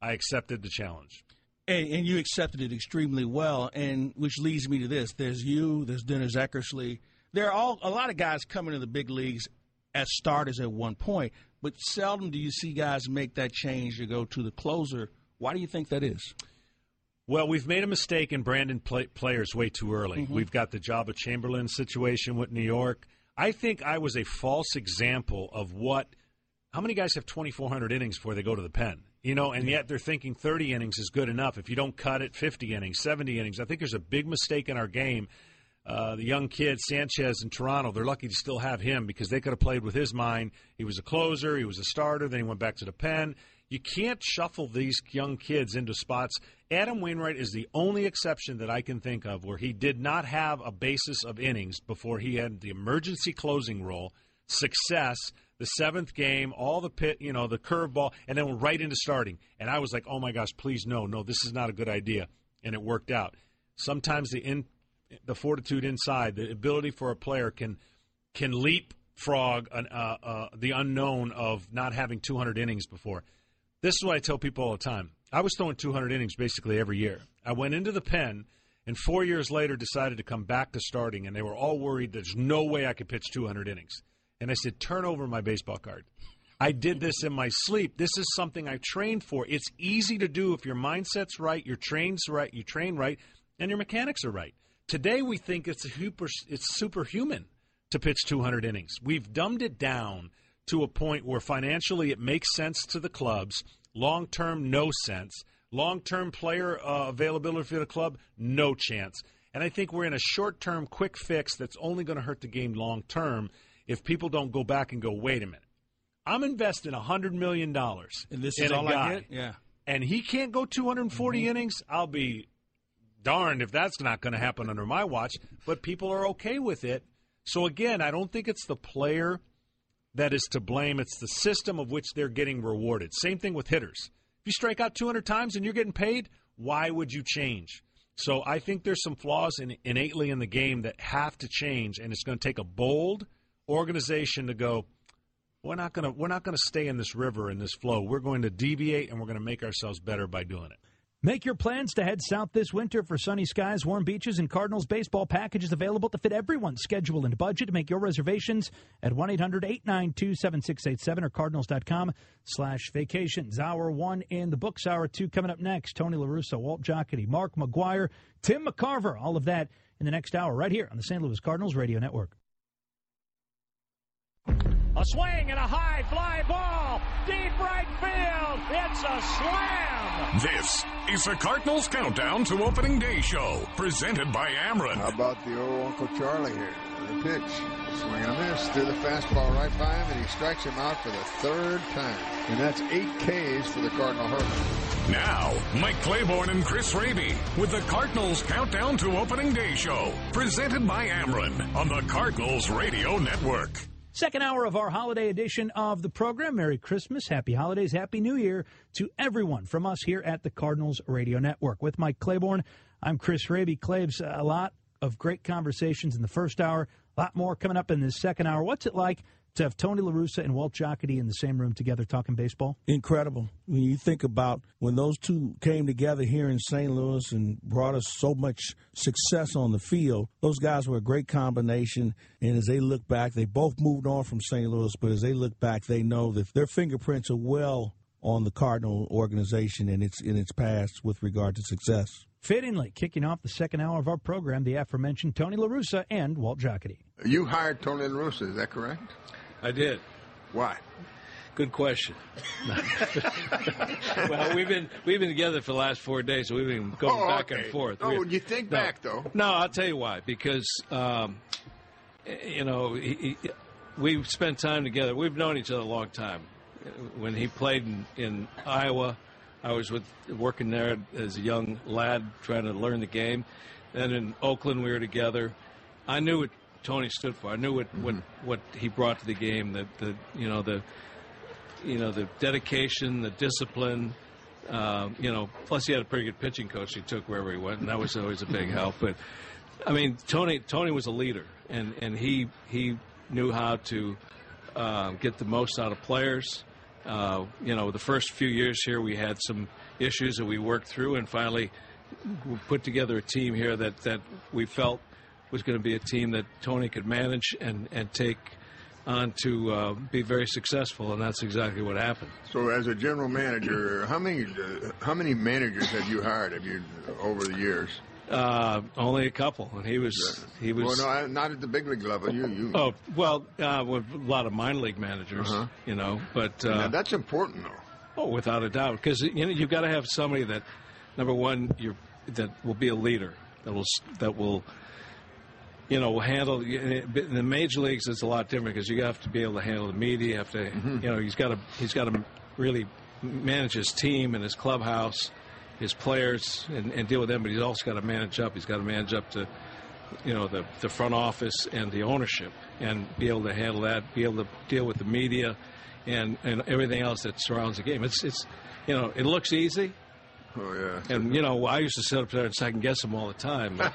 I accepted the challenge. And, and, you accepted it extremely well, and which leads me to this: there's you, there's Dennis Eckersley. There are all a lot of guys coming to the big leagues as starters at one point, but seldom do you see guys make that change to go to the closer. Why do you think that is? Well, we've made a mistake in branding play- players way too early. Mm-hmm. We've got the Joba Chamberlain situation with New York. I think I was a false example of what. How many guys have 2,400 innings before they go to the pen? You know, and yet they're thinking 30 innings is good enough. If you don't cut it, 50 innings, 70 innings. I think there's a big mistake in our game. Uh, the young kid Sanchez in Toronto, they're lucky to still have him because they could have played with his mind. He was a closer, he was a starter, then he went back to the pen. You can't shuffle these young kids into spots. Adam Wainwright is the only exception that I can think of where he did not have a basis of innings before he had the emergency closing role, success, the seventh game, all the pit, you know, the curveball, and then right into starting. And I was like, oh my gosh, please no, no, this is not a good idea. And it worked out. Sometimes the in, the fortitude inside, the ability for a player can can leapfrog an, uh, uh, the unknown of not having 200 innings before. This is what I tell people all the time. I was throwing 200 innings basically every year. I went into the pen, and four years later decided to come back to starting, and they were all worried there's no way I could pitch 200 innings. And I said, turn over my baseball card. I did this in my sleep. This is something I trained for. It's easy to do if your mindset's right, your train's right, you train right, and your mechanics are right. Today we think it's super, it's superhuman to pitch 200 innings. We've dumbed it down to a point where financially it makes sense to the clubs. Long term, no sense. Long term player uh, availability for the club, no chance. And I think we're in a short term quick fix that's only going to hurt the game long term if people don't go back and go, wait a minute. I'm investing $100 million. And this is all guy, I get? Yeah. And he can't go 240 mm-hmm. innings. I'll be darned if that's not going to happen under my watch. But people are okay with it. So again, I don't think it's the player that is to blame. It's the system of which they're getting rewarded. Same thing with hitters. If you strike out 200 times and you're getting paid, why would you change? So I think there's some flaws in, innately in the game that have to change, and it's going to take a bold organization to go. We're not going to we're not going to stay in this river in this flow. We're going to deviate, and we're going to make ourselves better by doing it. Make your plans to head south this winter for sunny skies, warm beaches, and Cardinals baseball packages available to fit everyone's schedule and budget. Make your reservations at 1-800-892-7687 or cardinals.com slash vacations. Hour one in the books. Hour two coming up next. Tony La Russa, Walt Jocketty, Mark McGwire, Tim McCarver. All of that in the next hour right here on the St. Louis Cardinals Radio Network. A swing and a high fly ball. Deep right field. It's a slam. This is the Cardinals Countdown to Opening Day show, presented by Ameren. How about the old Uncle Charlie here? The pitch. Swing and a miss. Threw the fastball right by him, and he strikes him out for the third time. And that's eight Ks for the Cardinal Hurler. Now, Mike Claiborne and Chris Raby with the Cardinals Countdown to Opening Day show, presented by Ameren on the Cardinals Radio Network. Second hour of our holiday edition of the program. Merry Christmas, Happy Holidays, Happy New Year to everyone from us here at the Cardinals Radio Network. With Mike Claiborne, I'm Chris Raby. Claves, a lot of great conversations in the first hour, a lot more coming up in the second hour. What's it like to have Tony La Russa and Walt Jocketty in the same room together talking baseball? Incredible. When you think about when those two came together here in St. Louis and brought us so much success on the field, those guys were a great combination. And as they look back, they both moved on from St. Louis, but as they look back, they know that their fingerprints are well on the Cardinal organization and its in its past with regard to success. Fittingly, kicking off the second hour of our program, the aforementioned Tony La Russa and Walt Jocketty. You hired Tony La Russa, is that correct? I did. Why? Good question. well, we've been we've been together for the last four days, so we've been going oh, back okay. and forth. Oh, we, you think no, back though? No, I'll tell you why. Because um, you know he, he, we've spent time together. We've known each other a long time. When he played in, in Iowa, I was with working there as a young lad trying to learn the game. Then in Oakland, we were together. I knew what Tony stood for. I knew what mm-hmm. what, what he brought to the game. The the you know the you know the dedication, the discipline. Uh, you know, plus he had a pretty good pitching coach. He took wherever he went, and that was always a big help. But I mean, Tony Tony was a leader, and and he he knew how to uh, get the most out of players Uh, you know, the first few years here, we had some issues that we worked through, and finally we put together a team here that, that we felt was going to be a team that Tony could manage and, and take on to uh, be very successful, and that's exactly what happened. So, as a general manager, how many uh, how many managers have you hired? Have you over the years? Uh, only a couple, and he was he was. Well, no, not at the big league level. You, you. Oh well, uh, with a lot of minor league managers, Uh-huh. you know, but Now, uh, that's important, though. oh, without a doubt, because you know you've got to have somebody that, number one, you that will be a leader that will that will. You know, handle eh, in the major leagues. It's a lot different because you have to be able to handle the media. You have to, mm-hmm. you know, he's got to he's got to really manage his team and his clubhouse, his players, and, and deal with them. But he's also got to manage up. He's got to manage up to you know the the front office and the ownership and be able to handle that be able to deal with the media and and everything else that surrounds the game it's it's you know it looks easy Oh yeah. and you know I used to sit up there and second guess them all the time but,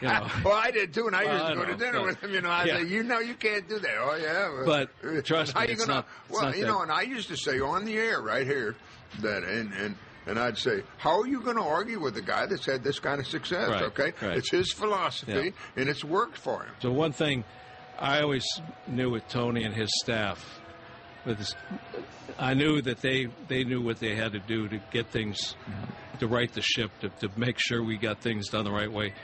you know well, I did too, and I used to go to dinner but- with him. You know, I Yeah. say, you know, you can't do that. Oh yeah, But trust how me, you it's gonna? not- well, not you that- know, and I used to say on the air right here that, and and and I'd say, how are you going to argue with a guy that's had this kind of success? Right, okay, right. it's his philosophy, Yeah. and it's worked for him. So one thing I always knew with Tony and his staff, with his, I knew that they they knew what they had to do to get things to right the ship, to, to make sure we got things done the right way,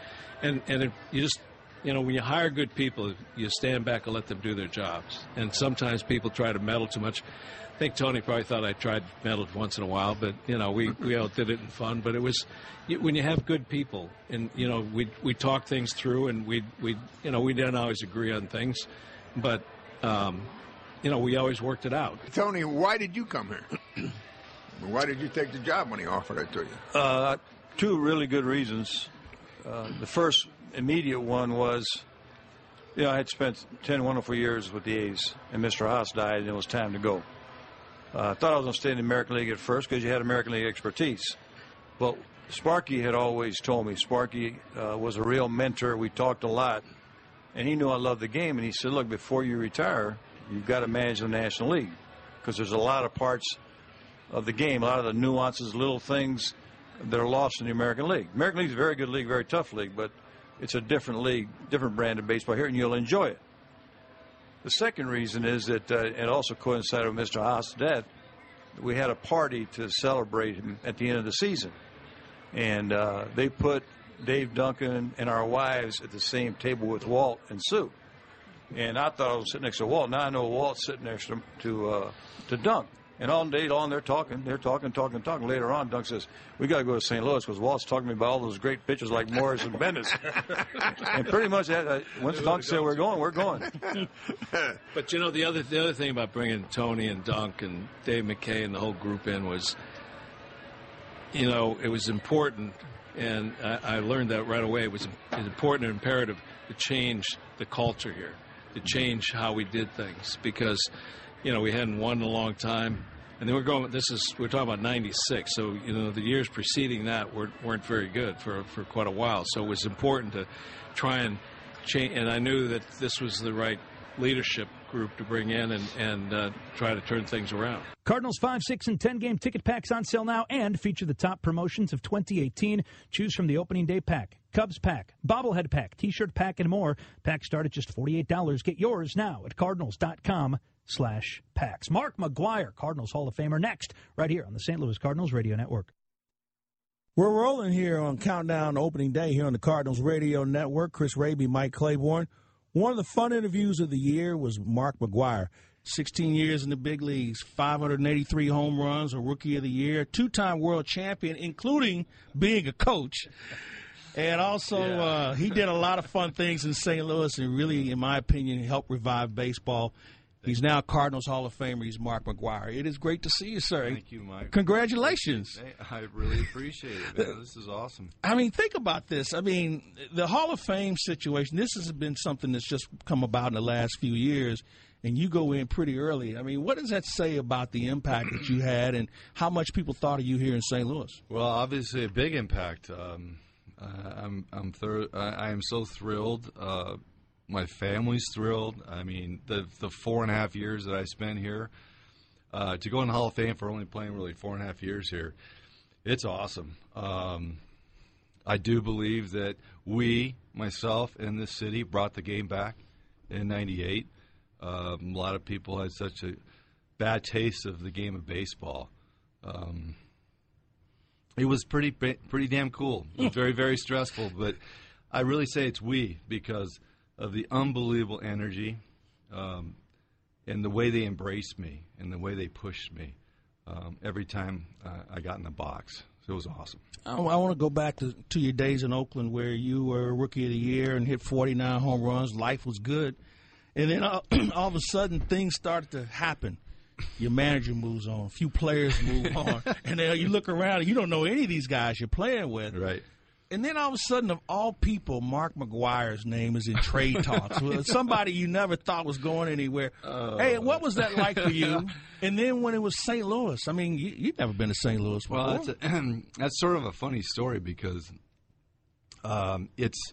and and it, you just you know when you hire good people, you stand back and let them do their jobs, and sometimes people try to meddle too much. I think Tony probably thought I tried meddle once in a while, but you know we we all did it in fun. But it was when you have good people, and you know we we talk things through, and we we you know we didn't always agree on things, but um, you know we always worked it out. Tony, why did you come here? Why did you take the job when he offered it to you? Uh, two really good reasons. Uh, the first immediate one was, you know, I had spent 10 wonderful years with the A's, and Mr. Haas died, and it was time to go. Uh, I thought I was going to stay in the American League at first because you had American League expertise. But Sparky had always told me, Sparky uh, was a real mentor. We talked a lot, and he knew I loved the game. And he said, look, before you retire, you've got to manage the National League because there's a lot of parts of the game, a lot of the nuances, little things that are lost in the American League. American League is a very good league, very tough league, but it's a different league, different brand of baseball here, and you'll enjoy it. The second reason is that uh, it also coincided with Mr. Haas' death. We had a party to celebrate him at the end of the season, and uh, they put Dave Duncan and our wives at the same table with Walt and Sue. And I thought I was sitting next to Walt. Now I know Walt's sitting next to to, uh, to Dunk. And all day long they're talking, they're talking, talking, talking. Later on, Dunk says, "We got to go to St. Louis because Walt's talking to me about all those great pitchers like Morris and Benes." and pretty much, that, uh, once Dunk said we're going, we're going. But you know the other the other thing about bringing Tony and Dunk and Dave McKay and the whole group in was, you know, it was important, and I, I learned that right away. It was, it was important and imperative to change the culture here, to change how we did things because, you know, we hadn't won in a long time. And then we're going. This is we're talking about '96, so you know the years preceding that weren't weren't very good for for quite a while. So it was important to try and change. And I knew that this was the right leadership group to bring in and and uh, try to turn things around. Cardinals 5, 6, and 10 game ticket packs on sale now and feature the top promotions of 2018. Choose from the opening day pack, Cubs pack, bobblehead pack, t shirt pack, and more. Packs start at just $48. Get yours now at cardinals.com slash packs. Mark McGwire, Cardinals Hall of Famer, next, right here on the St. Louis Cardinals Radio Network. We're rolling here on Countdown Opening Day here on the Cardinals Radio Network. Chris Raby, Mike Claiborne. One of the fun interviews of the year was Mark McGwire. 16 years in the big leagues, 583 home runs, a rookie of the year, two time world champion, including being a coach. And also, uh, he did a lot of fun things in St. Louis and really, in my opinion, helped revive baseball. He's now Cardinals Hall of Famer. He's Mark McGwire. It is great to see you, sir. Thank you, Mike. Congratulations. I really appreciate it, man. This is awesome. I mean, think about this. I mean, the Hall of Fame situation, this has been something that's just come about in the last few years, and you go in pretty early. I mean, what does that say about the impact that you had and how much people thought of you here in St. Louis? Well, obviously a big impact. Um, I'm I'm I I am so thrilled. Uh, my family's thrilled. I mean, the the four and a half years that I spent here, uh, to go in the Hall of Fame for only playing really four and a half years here, it's awesome. Um, I do believe that we, myself, and this city brought the game back in '98. Um, a lot of people had such a bad taste of the game of baseball. Um, it was pretty pretty damn cool. It was very very stressful, but I really say it's we because of the unbelievable energy um, and the way they embraced me and the way they pushed me um, every time uh, I got in the box. So it was awesome. I, I want to go back to, to your days in Oakland where you were rookie of the year and hit 49 home runs. Life was good. And then all, all of a sudden, things started to happen. Your manager moves on, a few players move on, and then you look around and you don't know any of these guys you're playing with. Right. And then all of a sudden, of all people, Mark McGwire's name is in trade talks. Somebody you never thought was going anywhere. Oh. Hey, what was that like for you? and then when it was St. Louis, I mean, you, you've never been to St. Louis before. Well, that's, a, that's sort of a funny story because um, it's,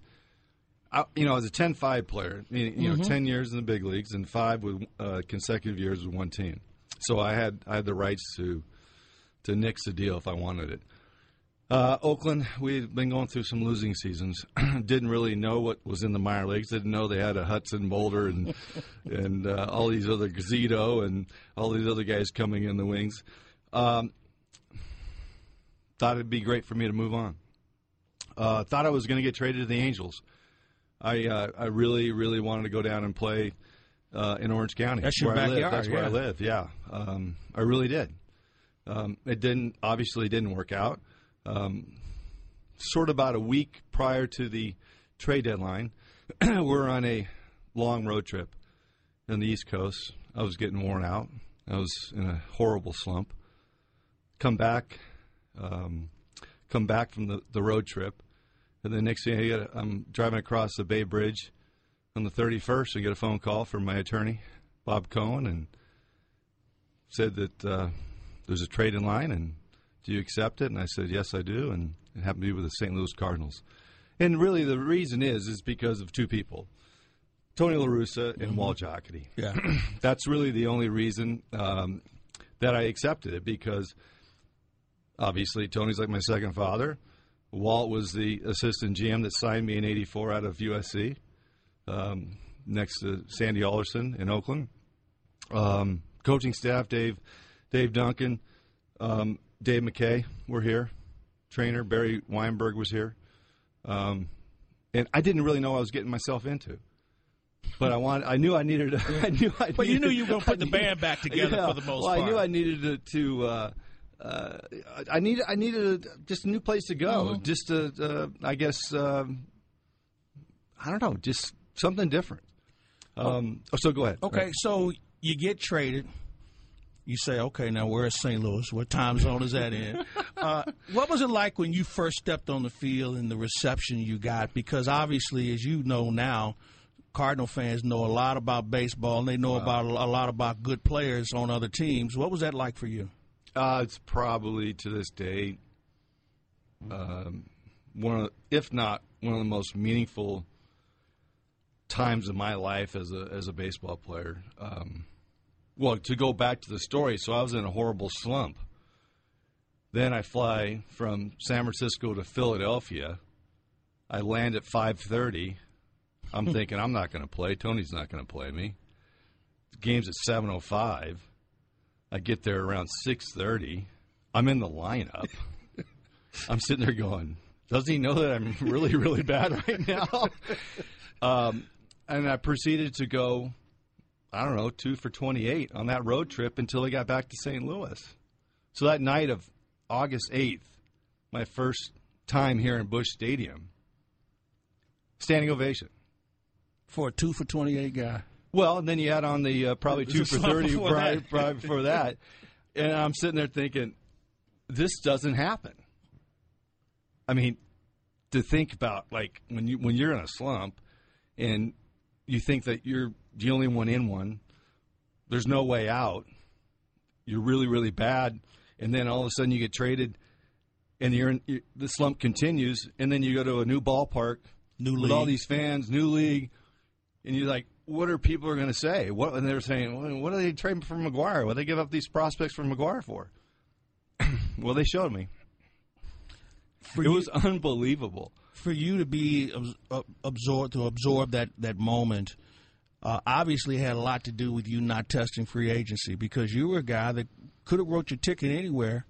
I, you know, as a 10-5 player, you know, Mhm. 10 years in the big leagues and five with uh, consecutive years with one team. So I had I had the rights to to nix the deal if I wanted it. Uh, Oakland, we'd been going through some losing seasons. Didn't really know what was in the minor leagues. Didn't know they had a Hudson Mulder and and uh, all these other Gazito and all these other guys coming in the wings. Um, thought it'd be great for me to move on. Uh, thought I was going to get traded to the Angels. I uh, I really really wanted to go down and play uh, in Orange County. That's your where I live. backyard, That's where I live. Yeah, um, I really did. Um, it didn't obviously didn't work out. Um, sort of about a week prior to the trade deadline, we're on a long road trip on the East Coast. I was getting worn out. I was in a horrible slump. Come back, um, come back from the, the road trip, and the next thing I get, I'm driving across the Bay Bridge on the 31st. I get a phone call from my attorney, Bob Cohen, and said that uh, there's a trade in line, and do you accept it? And I said, yes, I do, and it happened to be with the St. Louis Cardinals. And really, the reason is is because of two people, Tony La Russa and Walt Jocketty. Yeah. That's really the only reason um, that I accepted it because obviously Tony's like my second father. Walt was the assistant GM that signed me in '84 out of USC, um, next to Sandy Alderson in Oakland. Um, coaching staff: Dave, Dave Duncan, um, Dave McKay were here. Trainer Barry Weinberg was here, um, and I didn't really know what I was getting myself into. But I want. I knew I needed. To, I knew. I But you knew you were gonna put the I band back together Yeah. for the most part. I knew. I needed to. to uh, uh, I needed. I needed a, just a new place to go. Mhm. Just a. Uh, I guess. Um, I don't know. Just something different. Um, oh, so go ahead. Okay, so you get traded. You say, okay, now we're in St. Louis. What time zone is that in? uh, what was it like when you first stepped on the field and the reception you got? Because obviously, as you know now, Cardinal fans know a lot about baseball and they know about a lot about good players on other teams. What was that like for you? Uh, it's probably to this day um, one, of, if not one of the most meaningful times of my life as a as a baseball player. Um, well, to go back to the story, so I was in a horrible slump. Then I fly from San Francisco to Philadelphia. I land at five thirty. I'm thinking I'm not going to play. Tony's not going to play me. The game's at seven oh five. I get there around six thirty. I'm in the lineup. I'm sitting there going, does he know that I'm really, really bad right now? um, and I proceeded to go, I don't know, two for 28 on that road trip until I got back to St. Louis. So that night of August 8th, my first time here in Busch Stadium, standing ovation. For a two for 28 guy. Well, and then you add on the uh, probably two for thirty before right, that. right before that, and I'm sitting there thinking, this doesn't happen. I mean, to think about like when you when you're in a slump, and you think that you're the only one in one, there's no way out. You're really really bad, and then all of a sudden you get traded, and you're in, you, the slump continues, and then you go to a new ballpark, new with all these fans, new league, and you're like, what are people are going to say? What and they're saying, well, what are they trading for McGwire? What do they give up these prospects for McGwire for? well, they showed me. For it you- was unbelievable. for you to be uh, absorbed to absorb that that moment uh, obviously had a lot to do with you not testing free agency because you were a guy that could have wrote your ticket anywhere,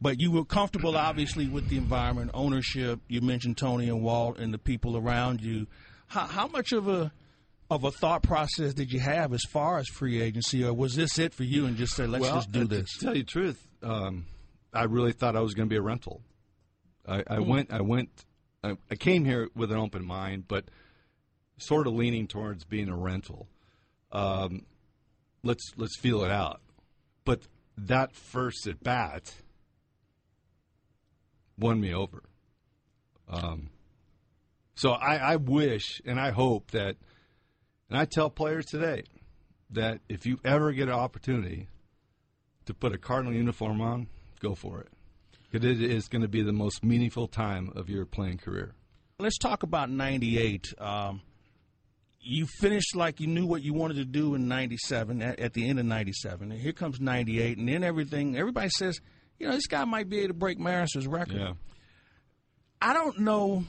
but you were comfortable obviously with the environment, ownership. You mentioned Tony and Walt and the people around you. How, how much of a of a thought process did you have as far as free agency, or was this it for you and just say let's well, just do uh, this? To tell you the truth, um, I really thought I was going to be a rental. I, I Hmm. went. I went. I, I came here with an open mind, but sort of leaning towards being a rental. Um, let's let's feel it out. But that first at bat won me over. Um, so I, I wish and I hope that, and I tell players today that if you ever get an opportunity to put a Cardinal uniform on, go for it. Because it is going to be the most meaningful time of your playing career. Let's talk about '98. Um, you finished like you knew what you wanted to do in '97 at, at the end of '97, and here comes '98, and then everything. Everybody says, you know, this guy might be able to break Maris's record. Yeah. I don't know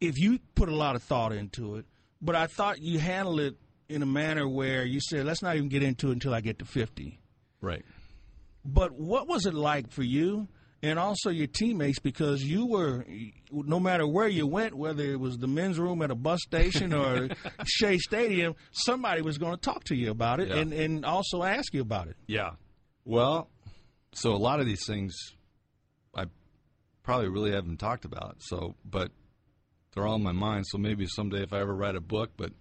if you put a lot of thought into it, but I thought you handled it in a manner where you said, let's not even get into it until I get to 50. Right. But what was it like for you and also your teammates? Because you were, no matter where you went, whether it was the men's room at a bus station or Shea Stadium, somebody was going to talk to you about it Yeah. and, and also ask you about it. Yeah. Well, so a lot of these things I probably really haven't talked about. So, but they're all in my mind. So maybe someday if I ever write a book, but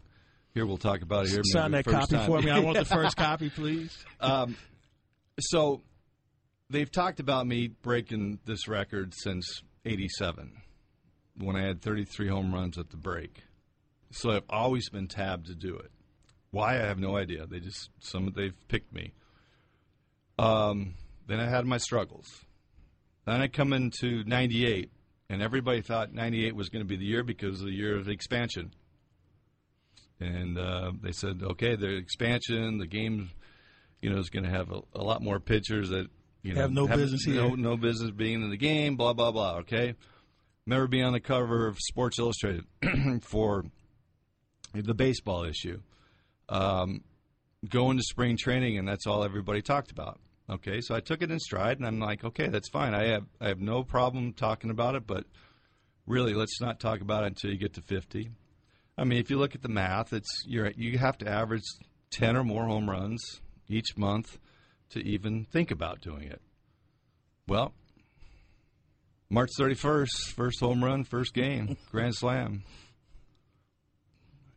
here we'll talk about it here. Sign that copy time. for me. I want the first copy, please. Um, so they've talked about me breaking this record since '87 when I had 33 home runs at the break. So I've always been tabbed to do it. Why I have no idea. They just some they've picked me. Um, then I had my struggles. Then I come into '98, and everybody thought '98 was going to be the year because of the year of the expansion. And uh, they said, okay, the expansion, the game, you know, is going to have a, a lot more pitchers that you know Have no business no, no business being in the game. Blah blah blah. Okay, remember being on the cover of Sports Illustrated for the baseball issue. Um, going to spring training, and that's all everybody talked about. Okay, so I took it in stride, and I'm like, okay, that's fine. I have I have no problem talking about it, but really, let's not talk about it until you get to 50. I mean, if you look at the math, it's you're you have to average 10 or more home runs each month to even think about doing it. Well, March 31st, first home run, first game, grand slam.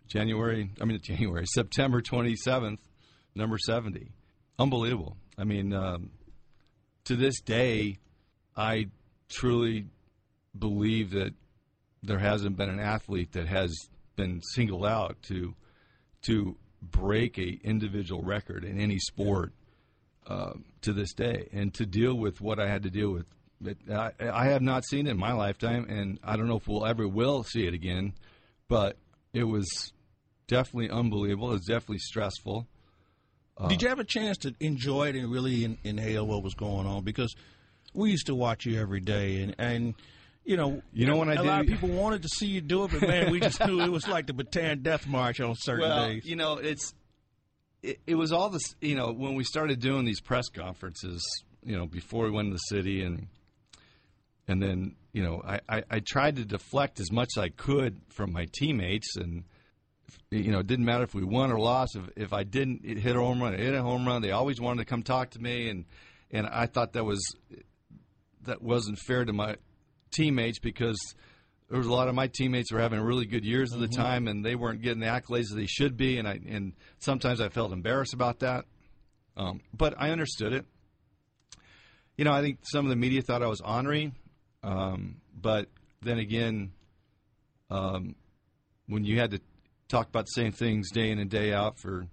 January, I mean January, September 27th, number 70. Unbelievable. I mean, um, to this day, I truly believe that there hasn't been an athlete that has been singled out to to break a individual record in any sport um, to this day, and to deal with what I had to deal with. It, I, I have not seen it in my lifetime, and I don't know if we'll ever will see it again. But it was definitely unbelievable. It was definitely stressful. Uh, Did you have a chance to enjoy it and really in, inhale what was going on? Because we used to watch you every day, and, and you know, You know when I a lot of people wanted to see you do it, but man, we just knew it was like the Bataan Death March on certain well, days. you know, it's it, it was all this. You know, when we started doing these press conferences, you know, before we went to the city, and and then you know, I, I, I tried to deflect as much as I could from my teammates, and you know, it didn't matter if we won or lost. If if I didn't hit a home run, hit a home run. They always wanted to come talk to me, and and I thought that was that wasn't fair to my teammates because there was a lot of my teammates were having really good years at the time, and they weren't getting the accolades that they should be, and I and sometimes I felt embarrassed about that. Um, but I understood it. You know, I think some of the media thought I was ornery, um, but then again, um, when you had to talk about the same things day in and day out for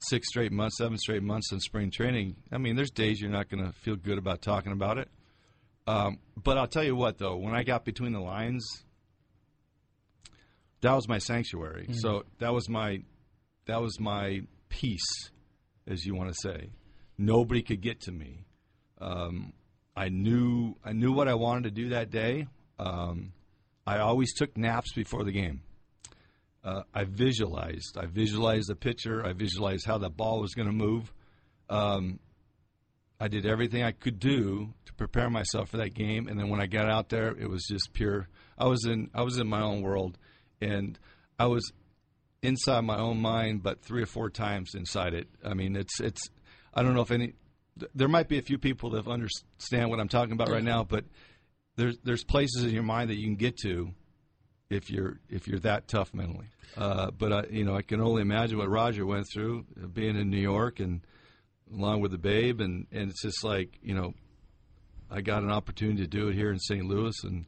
six straight months, seven straight months in spring training, I mean, there's days you're not going to feel good about talking about it. Um, but I'll tell you what, though, when I got between the lines, that was my sanctuary. Mm-hmm. So that was my that was my peace, as you want to say. Nobody could get to me. Um, I knew I knew what I wanted to do that day. Um, I always took naps before the game. Uh, I visualized. I visualized the pitcher. I visualized how the ball was going to move. Um, I did everything I could do to prepare myself for that game, and then when I got out there, it was just pure. I was in I was in my own world, and I was inside my own mind, but three or four times inside it. I mean, it's it's. I don't know if any. There might be a few people that understand what I'm talking about right now, but there's there's places in your mind that you can get to if you're if you're that tough mentally. Uh, but I, you know, I can only imagine what Roger went through uh, being in New York and along with the babe, and and it's just like you know, I got an opportunity to do it here in St. Louis, and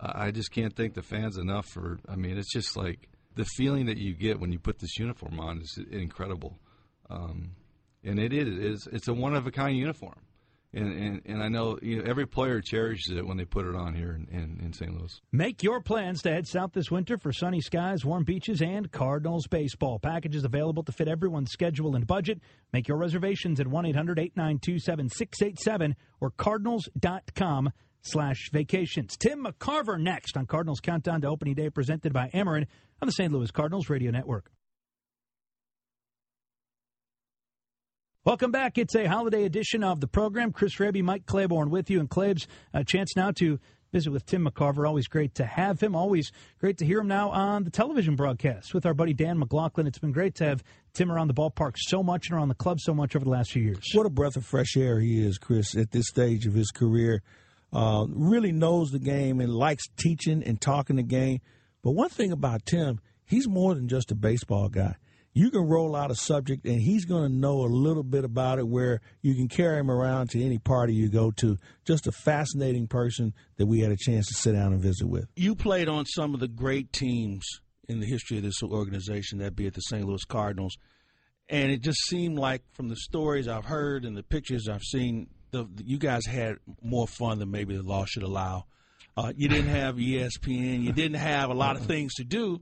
I just can't thank the fans enough for. I mean, it's just like the feeling that you get when you put this uniform on is incredible, um, and it is it is it's a one of a kind uniform. And, and and I know you know every player cherishes it when they put it on here in, in, in St. Louis. Make your plans to head south this winter for sunny skies, warm beaches, and Cardinals baseball. Packages available to fit everyone's schedule and budget. Make your reservations at 1 800 892 7687 or cardinals.com slash vacations. Tim McCarver next on Cardinals Countdown to Opening Day, presented by Ameren on the St. Louis Cardinals Radio Network. Welcome back. It's a holiday edition of the program. Chris Raby, Mike Claiborne with you. And Claibs, a chance now to visit with Tim McCarver. Always great to have him. Always great to hear him now on the television broadcast with our buddy Dan McLaughlin. It's been great to have Tim around the ballpark so much and around the club so much over the last few years. What a breath of fresh air he is, Chris, at this stage of his career. Uh, really knows the game and likes teaching and talking the game. But one thing about Tim, he's more than just a baseball guy. You can roll out a subject and he's going to know a little bit about it where you can carry him around to any party you go to. Just a fascinating person that we had a chance to sit down and visit with. You played on some of the great teams in the history of this organization, that be at the St. Louis Cardinals. And it just seemed like from the stories I've heard and the pictures I've seen, the, you guys had more fun than maybe the law should allow. Uh, you didn't have ESPN. You didn't have a lot of things to do,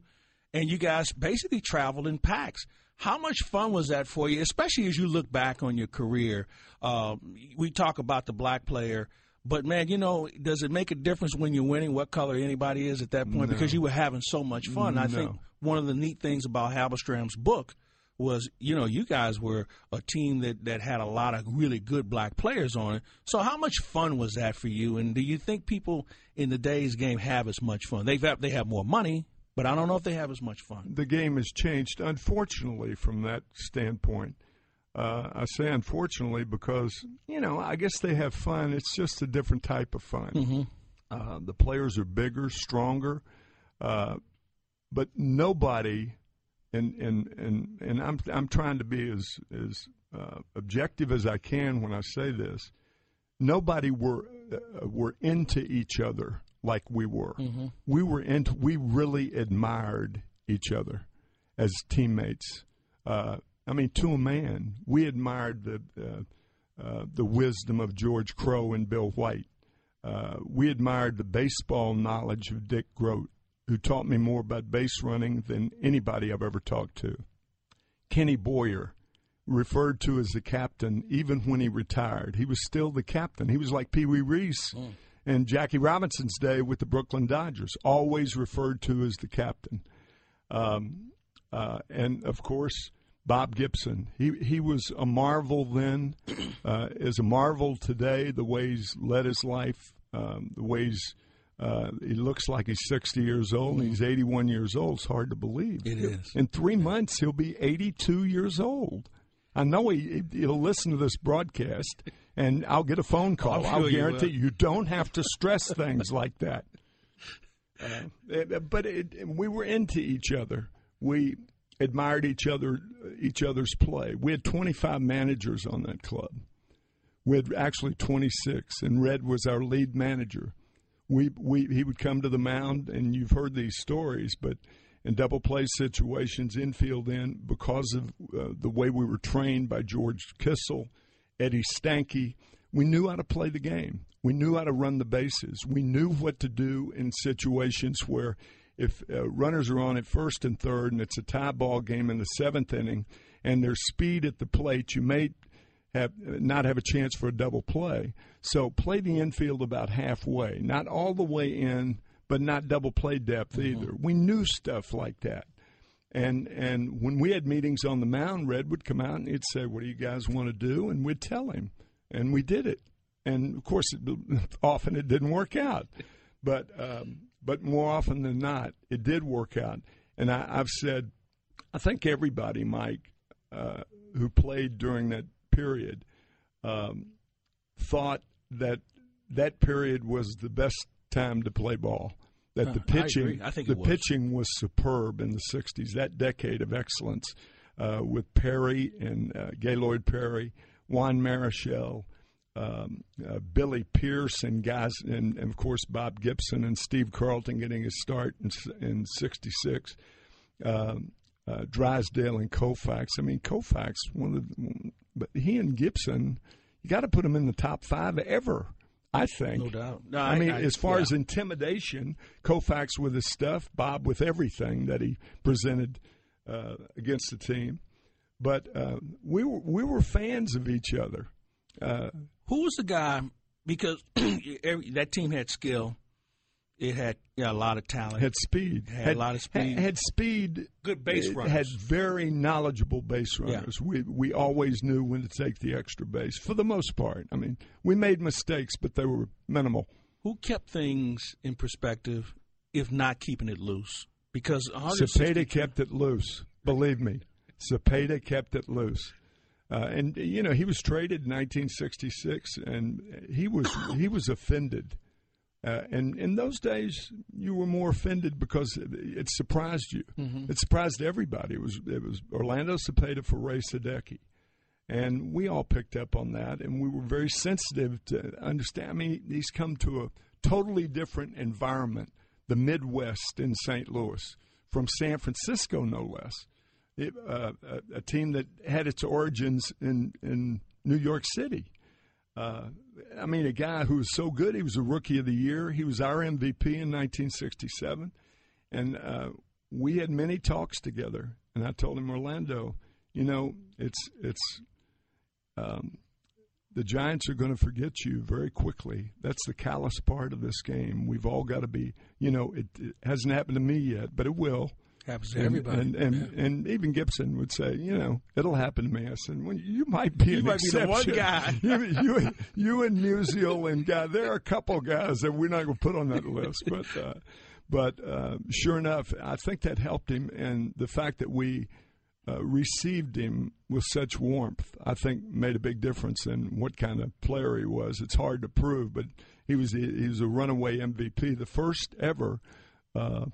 and you guys basically traveled in packs. How much fun was that for you, especially as you look back on your career? Uh, we talk about the black player, but man, you know, does it make a difference when you're winning what color anybody is at that point? No. Because you were having so much fun. I think one of the neat things about Halberstam's book was, you know, you guys were a team that, that had a lot of really good black players on it. So how much fun was that for you? And do you think people in the day's game have as much fun? They've have, they have more money, but I don't know if they have as much fun. the game has changed, unfortunately, from that standpoint. Uh, I say unfortunately because, you know, I guess they have fun. It's just a different type of fun. Mm-hmm. Uh, the players are bigger, stronger, uh, but nobody, and, and, and, and I'm, I'm trying to be as, as uh, objective as I can when I say this. Nobody were, uh, were into each other like we were Mhm. we were into we really admired each other as teammates. Uh, I mean, to a man, we admired the uh, uh, the wisdom of George Crowe and Bill White. Uh, we admired the baseball knowledge of Dick Groat, who taught me more about base running than anybody I've ever talked to. Kenny Boyer, referred to as the captain, even when he retired, he was still the captain. He was like Pee Wee Reese and Jackie Robinson's day with the Brooklyn Dodgers, always referred to as the captain. Um, uh, and of course, Bob Gibson. He he was a marvel then, uh, is a marvel today. The way he's led his life, um, the ways uh, he looks like he's 60 years old. and He's 81 years old. It's hard to believe. It is. In three months, he'll be 82 years old. I know he, he'll listen to this broadcast, and I'll get a phone call. Sure I'll guarantee will. you, don't have to stress things like that. Uh, but it, we were into each other. We admired each other, each other's play. We had 25 managers on that club. We had actually 26, and Red was our lead manager. We, we he would come to the mound, and you've heard these stories, but in double play situations, infield in, because of uh, the way we were trained by George Kissel, Eddie Stanky, we knew how to play the game. We knew how to run the bases. We knew what to do in situations where if uh, runners are on at first and third, and it's a tie ball game in the seventh inning, and there's speed at the plate, you may have not have a chance for a double play. So play the infield about halfway, not all the way in, but not double play depth Mm-hmm. either. We knew stuff like that. And and when we had meetings on the mound, Red would come out and he'd say, "What do you guys want to do?" And we'd tell him, and we did it. And of course, it, often it didn't work out, but um, but more often than not, it did work out. And I, I've said, I think everybody, Mike, uh, who played during that period, um, thought that that period was the best time to play ball. That the Uh, I pitching. I think the was. pitching was superb in the '60s. That decade of excellence uh, with Perry and uh, Gaylord Perry, Juan Marichal, um, uh, Billy Pierce, and guys, and, and of course Bob Gibson and Steve Carlton getting his start in in '66. Um, uh, Drysdale and Koufax. I mean, Koufax, one of the, but he and Gibson, you got to put them in the top five ever. I think. No doubt. No, I, I- mean, I- as far yeah. as intimidation, Koufax with his stuff, Bob with everything that he presented uh, against the team. But uh, we were we were fans of each other. Uh, Who was the guy? Because every, that team had skill. It had yeah, a lot of talent. had speed, Had, a lot of speed. Had, had speed. Good base It runners. Had very knowledgeable base Yeah. runners. We we always knew when to take the extra base for the most part. I mean, we made mistakes, but they were minimal. Who kept things in perspective, if not keeping it loose? Because 160 Cepeda kept it loose. Believe me, Cepeda kept it loose. Uh, and you know he was traded in 1966, and he was he was offended. Uh, and in those days, you were more offended because it, it surprised you. Mhm. It surprised everybody. It was it was Orlando Cepeda for Ray Sadecki, and we all picked up on that, and we were very sensitive to understand. I mean, he's come to a totally different environment, the Midwest in St. Louis, from San Francisco, no less. It, uh, a, a team that had its origins in in New York City. Uh, I mean, a guy who was so good, he was a rookie of the year. He was our MVP in 1967. And uh, we had many talks together. And I told him, Orlando, you know, it's, it's, um, the Giants are going to forget you very quickly. That's the callous part of this game. We've all got to be, you know, it, it hasn't happened to me yet, but it will. Happens to and, everybody. And and, Yeah. and even Gibson would say, you know, it'll happen to me. I said, well, you might be You an might be the one guy. you, you, you and Musial and guy, there are a couple guys that we're not going to put on that list, but uh, but uh, sure enough, I think that helped him, and the fact that we. Uh, received him with such warmth, I think, made a big difference in what kind of player he was. It's hard to prove, but he was he was a runaway MVP, the first ever uh,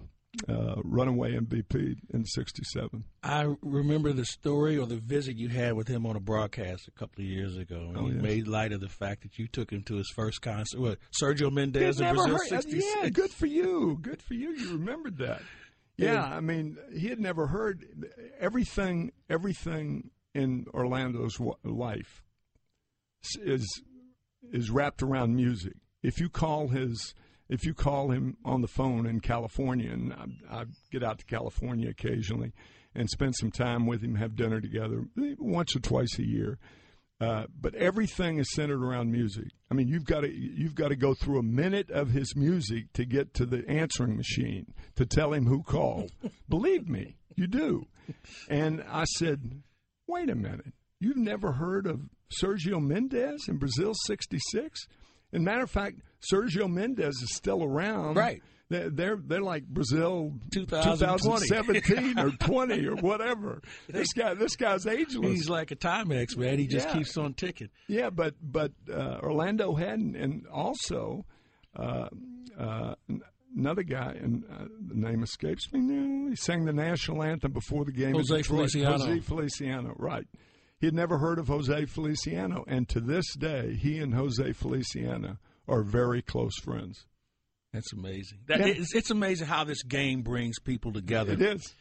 uh, runaway MVP in '67. I remember the story or the visit you had with him on a broadcast a couple of years ago. And Oh, you yes. made light of the fact that you took him to his first concert. What, Sergio Mendes in Brazil never heard- uh, '66. Yeah, good for you. Good for you. You remembered that. Yeah, I mean, he had never heard everything. Everything in Orlando's life is is wrapped around music. If you call his, if you call him on the phone in California, and I, I get out to California occasionally and spend some time with him, have dinner together once or twice a year. Uh, but everything is centered around music. I mean, you've got to you've got to go through a minute of his music to get to the answering machine to tell him who called. Believe me, you do. And I said, "Wait a minute, you've never heard of Sergio Mendes in Brazil '66?" And matter of fact, Sergio Mendes is still around. Right. They're they're, they're like Brazil 2017 or 20 or whatever. This guy this guy's ageless. He's like a Timex, man. He just Yeah. keeps on ticking. Yeah, but but uh, Orlando hadn't, and also uh, uh, another guy, and uh, the name escapes me now. He sang the national anthem before the game. Jose. Feliciano. Jose Feliciano, right? He had never heard of Jose Feliciano, and to this day, he and Jose Feliciano are very close friends. That's amazing. That, Yeah. it's, it's amazing how this game brings people together. It is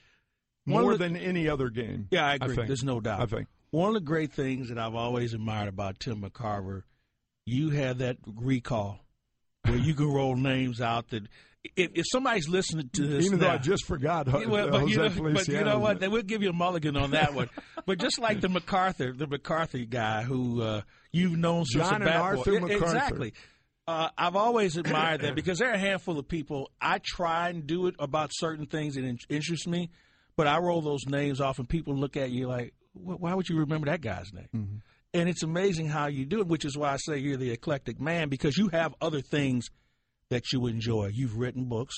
One more the- than any other game. Yeah, I agree. think. There's no doubt. I think. One of the great things that I've always admired about Tim McCarver, you have that recall where you can roll names out that if, if somebody's listening to this, even though now, I just forgot Yeah, well, but, Jose you know, but you know what? They will give you a mulligan on that one. but just like the MacArthur, the McCarthy guy who uh, you've known since John a and Arthur. Exactly. Uh, I've always admired that because there are a handful of people. I try and do it about certain things that in- interest me, but I roll those names off, and people look at you like, "Why would you remember that guy's name?" Mm-hmm. And it's amazing how you do it, which is why I say you're the eclectic man because you have other things that you enjoy. You've written books.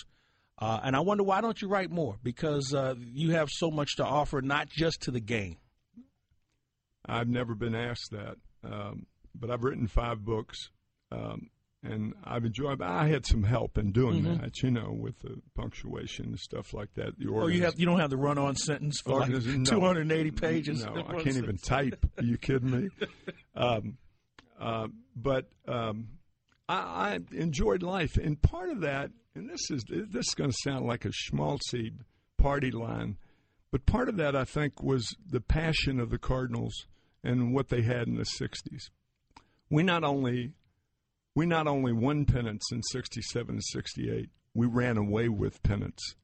Uh, and I wonder why don't you write more? Because uh, you have so much to offer, not just to the game. I've never been asked that, um, but I've written five books, um, and I've enjoyed. I had some help in doing Mhm. that, you know, with the punctuation and stuff like that. The Oh, you have you don't have the run-on sentence for like no. 280 pages. No, I can't even type. Are you kidding me? Um, uh, but um, I, I enjoyed life, and part of that, and this is this is going to sound like a schmaltzy party line, but part of that I think was the passion of the Cardinals and what they had in the '60s. We not only we not only won pennants in '67 and '68, we ran away with pennants,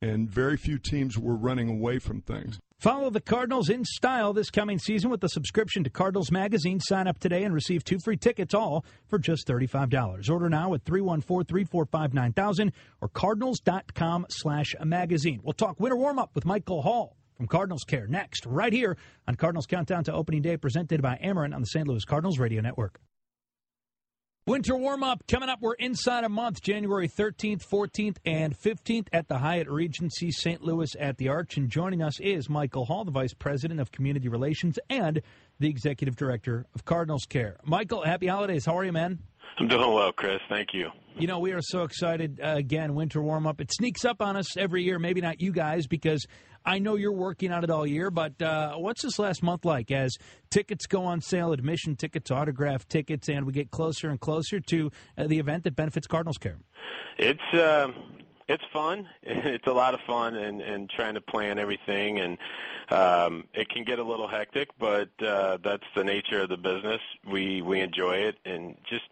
and very few teams were running away from things. Follow the Cardinals in style this coming season with a subscription to Cardinals Magazine. Sign up today and receive two free tickets, all for just $35. Order now at 314-345-9000 or cardinals.com slash magazine. We'll talk winter warm-up with Michael Hall from Cardinals Care next, right here on Cardinals Countdown to Opening Day, presented by Ameren on the St. Louis Cardinals Radio Network. Winter warm up coming up. We're inside a month, January 13th, 14th, and 15th at the Hyatt Regency St. Louis at the Arch. And joining us is Michael Hall, the Vice President of Community Relations and the Executive Director of Cardinals Care. Michael, happy holidays. How are you, man? I'm doing well, Chris. Thank you. You know, we are so excited. Uh, again, winter warm up. It sneaks up on us every year. Maybe not you guys, because I know you're working on it all year. But uh, what's this last month like as tickets go on sale, admission tickets, autograph tickets, and we get closer and closer to uh, the event that benefits Cardinals Care? It's uh, it's fun. It's a lot of fun, and and trying to plan everything, and um, it can get a little hectic, but uh, that's the nature of the business. We we enjoy it, and just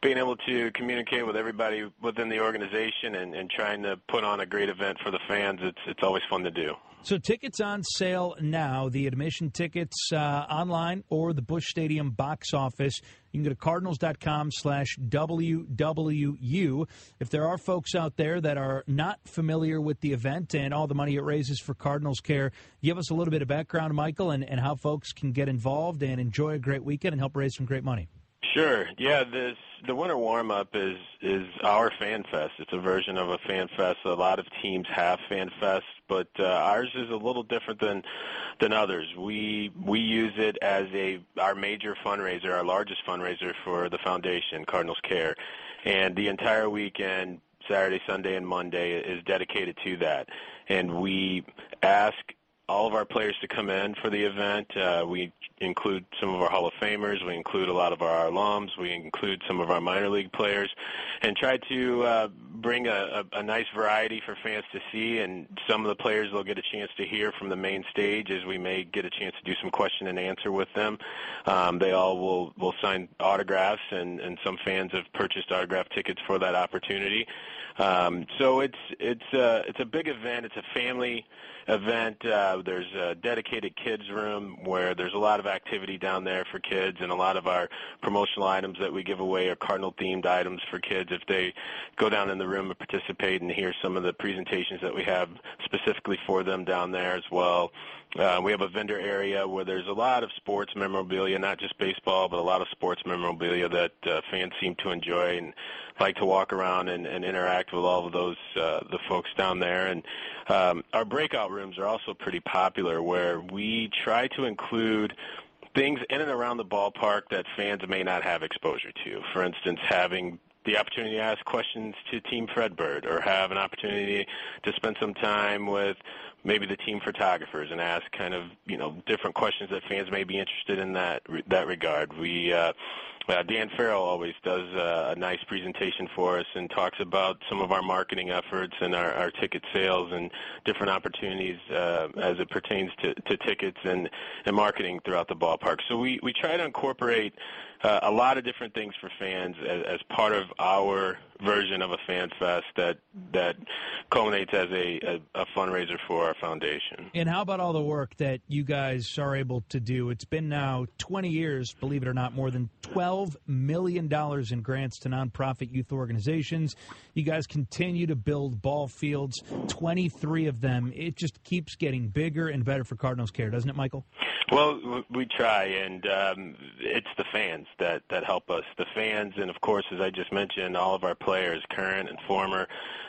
being able to communicate with everybody within the organization, and, and trying to put on a great event for the fans. It's it's always fun to do. So tickets on sale now. The admission tickets uh, online or the Busch Stadium box office. You can go to cardinals.com slash WWU. If there are folks out there that are not familiar with the event and all the money it raises for Cardinals Care, give us a little bit of background, Michael, and, and how folks can get involved and enjoy a great weekend and help raise some great money. Sure. Yeah, this the winter warm up is is our fan fest. It's a version of a fan fest. A lot of teams have fan fest, but uh, ours is a little different than than others. We we use it as a our major fundraiser, our largest fundraiser for the foundation, Cardinals Care, and the entire weekend, Saturday, Sunday, and Monday is dedicated to that. And we ask all of our players to come in for the event. Uh, we include some of our Hall of Famers. We include a lot of our alums. We include some of our minor league players, and try to uh, bring a, a, a nice variety for fans to see. And some of the players will get a chance to hear from the main stage, as we may get a chance to do some question and answer with them. Um, they all will will sign autographs, and and some fans have purchased autograph tickets for that opportunity. Um, so it's it's a it's a big event. It's a family event. Uh, there's a dedicated kids room where there's a lot of activity down there for kids, and a lot of our promotional items that we give away are cardinal themed items for kids. If they go down in the room and participate and hear some of the presentations that we have specifically for them down there as well. Uh, we have a vendor area where there's a lot of sports memorabilia, not just baseball, but a lot of sports memorabilia that uh, fans seem to enjoy and like to walk around and, and interact with all of those uh, the folks down there. And um, our breakout rooms are also pretty popular, where we try to include things in and around the ballpark that fans may not have exposure to. For instance, having the opportunity to ask questions to Team Fredbird or have an opportunity to spend some time with maybe the team photographers and ask kind of, you know, different questions that fans may be interested in that that regard. We uh uh, Dan Farrell always does uh, a nice presentation for us and talks about some of our marketing efforts and our, our ticket sales and different opportunities uh, as it pertains to, to tickets and, and marketing throughout the ballpark. So we, we try to incorporate uh, a lot of different things for fans as, as part of our version of a fan fest that that culminates as a, a, a fundraiser for our foundation. And how about all the work that you guys are able to do? It's been now 20 years, believe it or not, more than 12 million dollars in grants to nonprofit youth organizations. You guys continue to build ball fields, 23 of them. It just keeps getting bigger and better for Cardinals Care, doesn't it, Michael? Well, we try, and um, it's the fans that that help us. The fans, and of course, as I just mentioned, all of our players, current and former,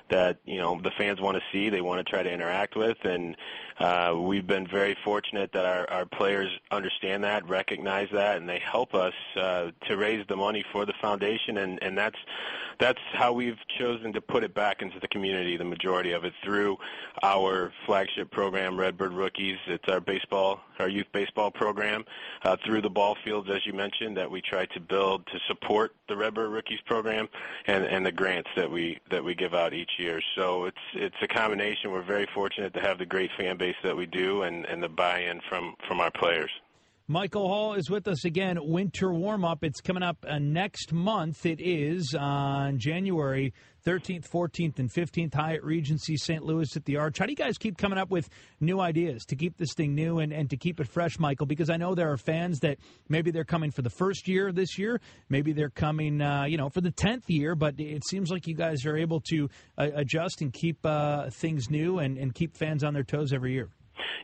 that you know the fans want to see, they want to try to interact with, and uh, we've been very fortunate that our, our players understand that, recognize that, and they help us uh, to raise the money for the foundation, and and that's that's how we've chosen to put it back into the community. The majority of it through our flagship program, Redbird Rookies. It's our baseball, our youth baseball program, uh, through the ball fields, as you mentioned, that we try to build to support the Redbird Rookies program, and and the grants that we that we give out each year. So it's it's a combination. We're very fortunate to have the great fan base that we do, and and the buy-in from from our players. Michael Hall is with us again. Winter warm up. It's coming up uh, next month. It is on January 13th, 14th, and 15th. Hyatt Regency St. Louis at the Arch. How do you guys keep coming up with new ideas to keep this thing new and, and to keep it fresh, Michael? Because I know there are fans that maybe they're coming for the first year this year, maybe they're coming, uh, you know, for the 10th year, but it seems like you guys are able to uh, adjust and keep uh, things new and, and keep fans on their toes every year.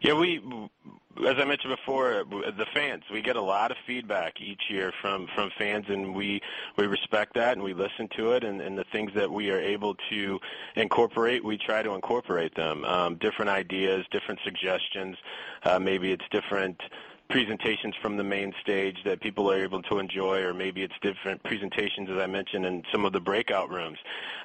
Yeah, we, as I mentioned before, the fans. We get a lot of feedback each year from from fans, and we we respect that and we listen to it. And, and the things that we are able to incorporate, we try to incorporate them. Um, different ideas, different suggestions. Uh, maybe it's different presentations from the main stage that people are able to enjoy, or maybe it's different presentations, as I mentioned, in some of the breakout rooms,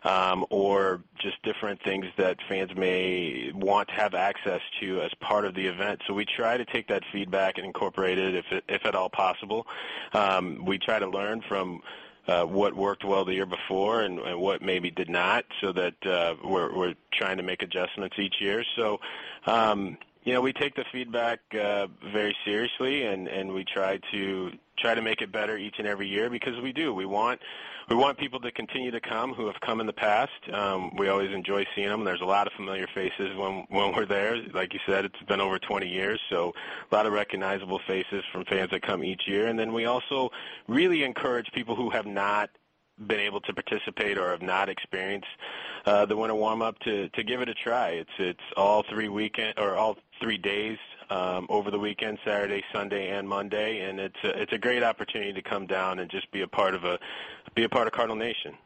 um, or just different things that fans may want to have access to as part of the event. So we try to take that feedback and incorporate it, if, if at all possible. Um, we try to learn from uh, what worked well the year before and, and what maybe did not, so that uh, we're, we're trying to make adjustments each year. So um, you know, we take the feedback uh, very seriously, and and we try to try to make it better each and every year because we do. We want we want people to continue to come who have come in the past. Um, we always enjoy seeing them. There's a lot of familiar faces when when we're there. Like you said, it's been over 20 years, so a lot of recognizable faces from fans that come each year. And then we also really encourage people who have not been able to participate or have not experienced uh, the winter warm up to to give it a try. It's it's all three weekend or all three days um, over the weekend, Saturday, Sunday, and Monday, and it's a, it's a great opportunity to come down and just be a part of a be a part of Cardinal Nation.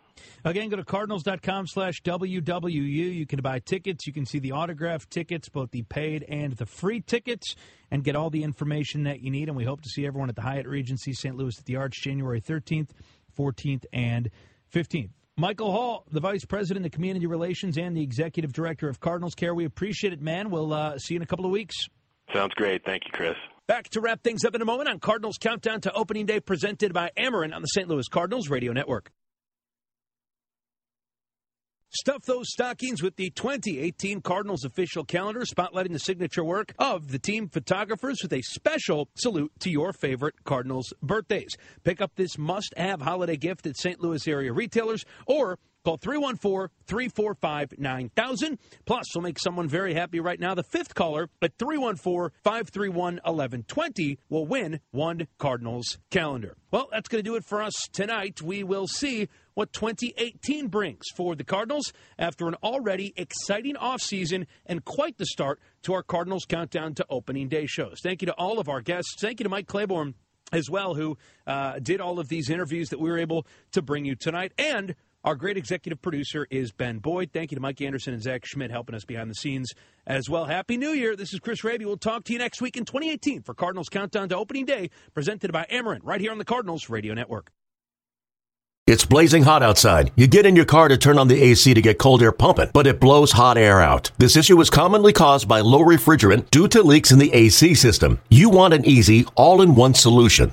Again, go to cardinals.com slash WWU. You can buy tickets. You can see the autographed tickets, both the paid and the free tickets, and get all the information that you need. And we hope to see everyone at the Hyatt Regency St. Louis at the Arch January 13th, 14th, and 15th. Michael Hall, the Vice President of Community Relations and the Executive Director of Cardinals Care. We appreciate it, man. We'll uh, see you in a couple of weeks. Sounds great. Thank you, Chris. Back to wrap things up in a moment on Cardinals Countdown to Opening Day, presented by Ameren on the St. Louis Cardinals Radio Network. Stuff those stockings with the 2018 Cardinals official calendar, spotlighting the signature work of the team photographers with a special salute to your favorite Cardinals birthdays. Pick up this must have holiday gift at St. Louis area retailers or Call 314 345 9000. Plus, we'll make someone very happy right now. The fifth caller at 314 531 1120 will win one Cardinals calendar. Well, that's going to do it for us tonight. We will see what 2018 brings for the Cardinals after an already exciting offseason and quite the start to our Cardinals countdown to opening day shows. Thank you to all of our guests. Thank you to Mike Claiborne as well, who uh, did all of these interviews that we were able to bring you tonight. And our great executive producer is Ben Boyd. Thank you to Mike Anderson and Zach Schmidt helping us behind the scenes as well. Happy New Year. This is Chris Raby. We'll talk to you next week in 2018 for Cardinals Countdown to Opening Day, presented by Ameren, right here on the Cardinals Radio Network. It's blazing hot outside. You get in your car to turn on the AC to get cold air pumping, but it blows hot air out. This issue is commonly caused by low refrigerant due to leaks in the AC system. You want an easy, all in one solution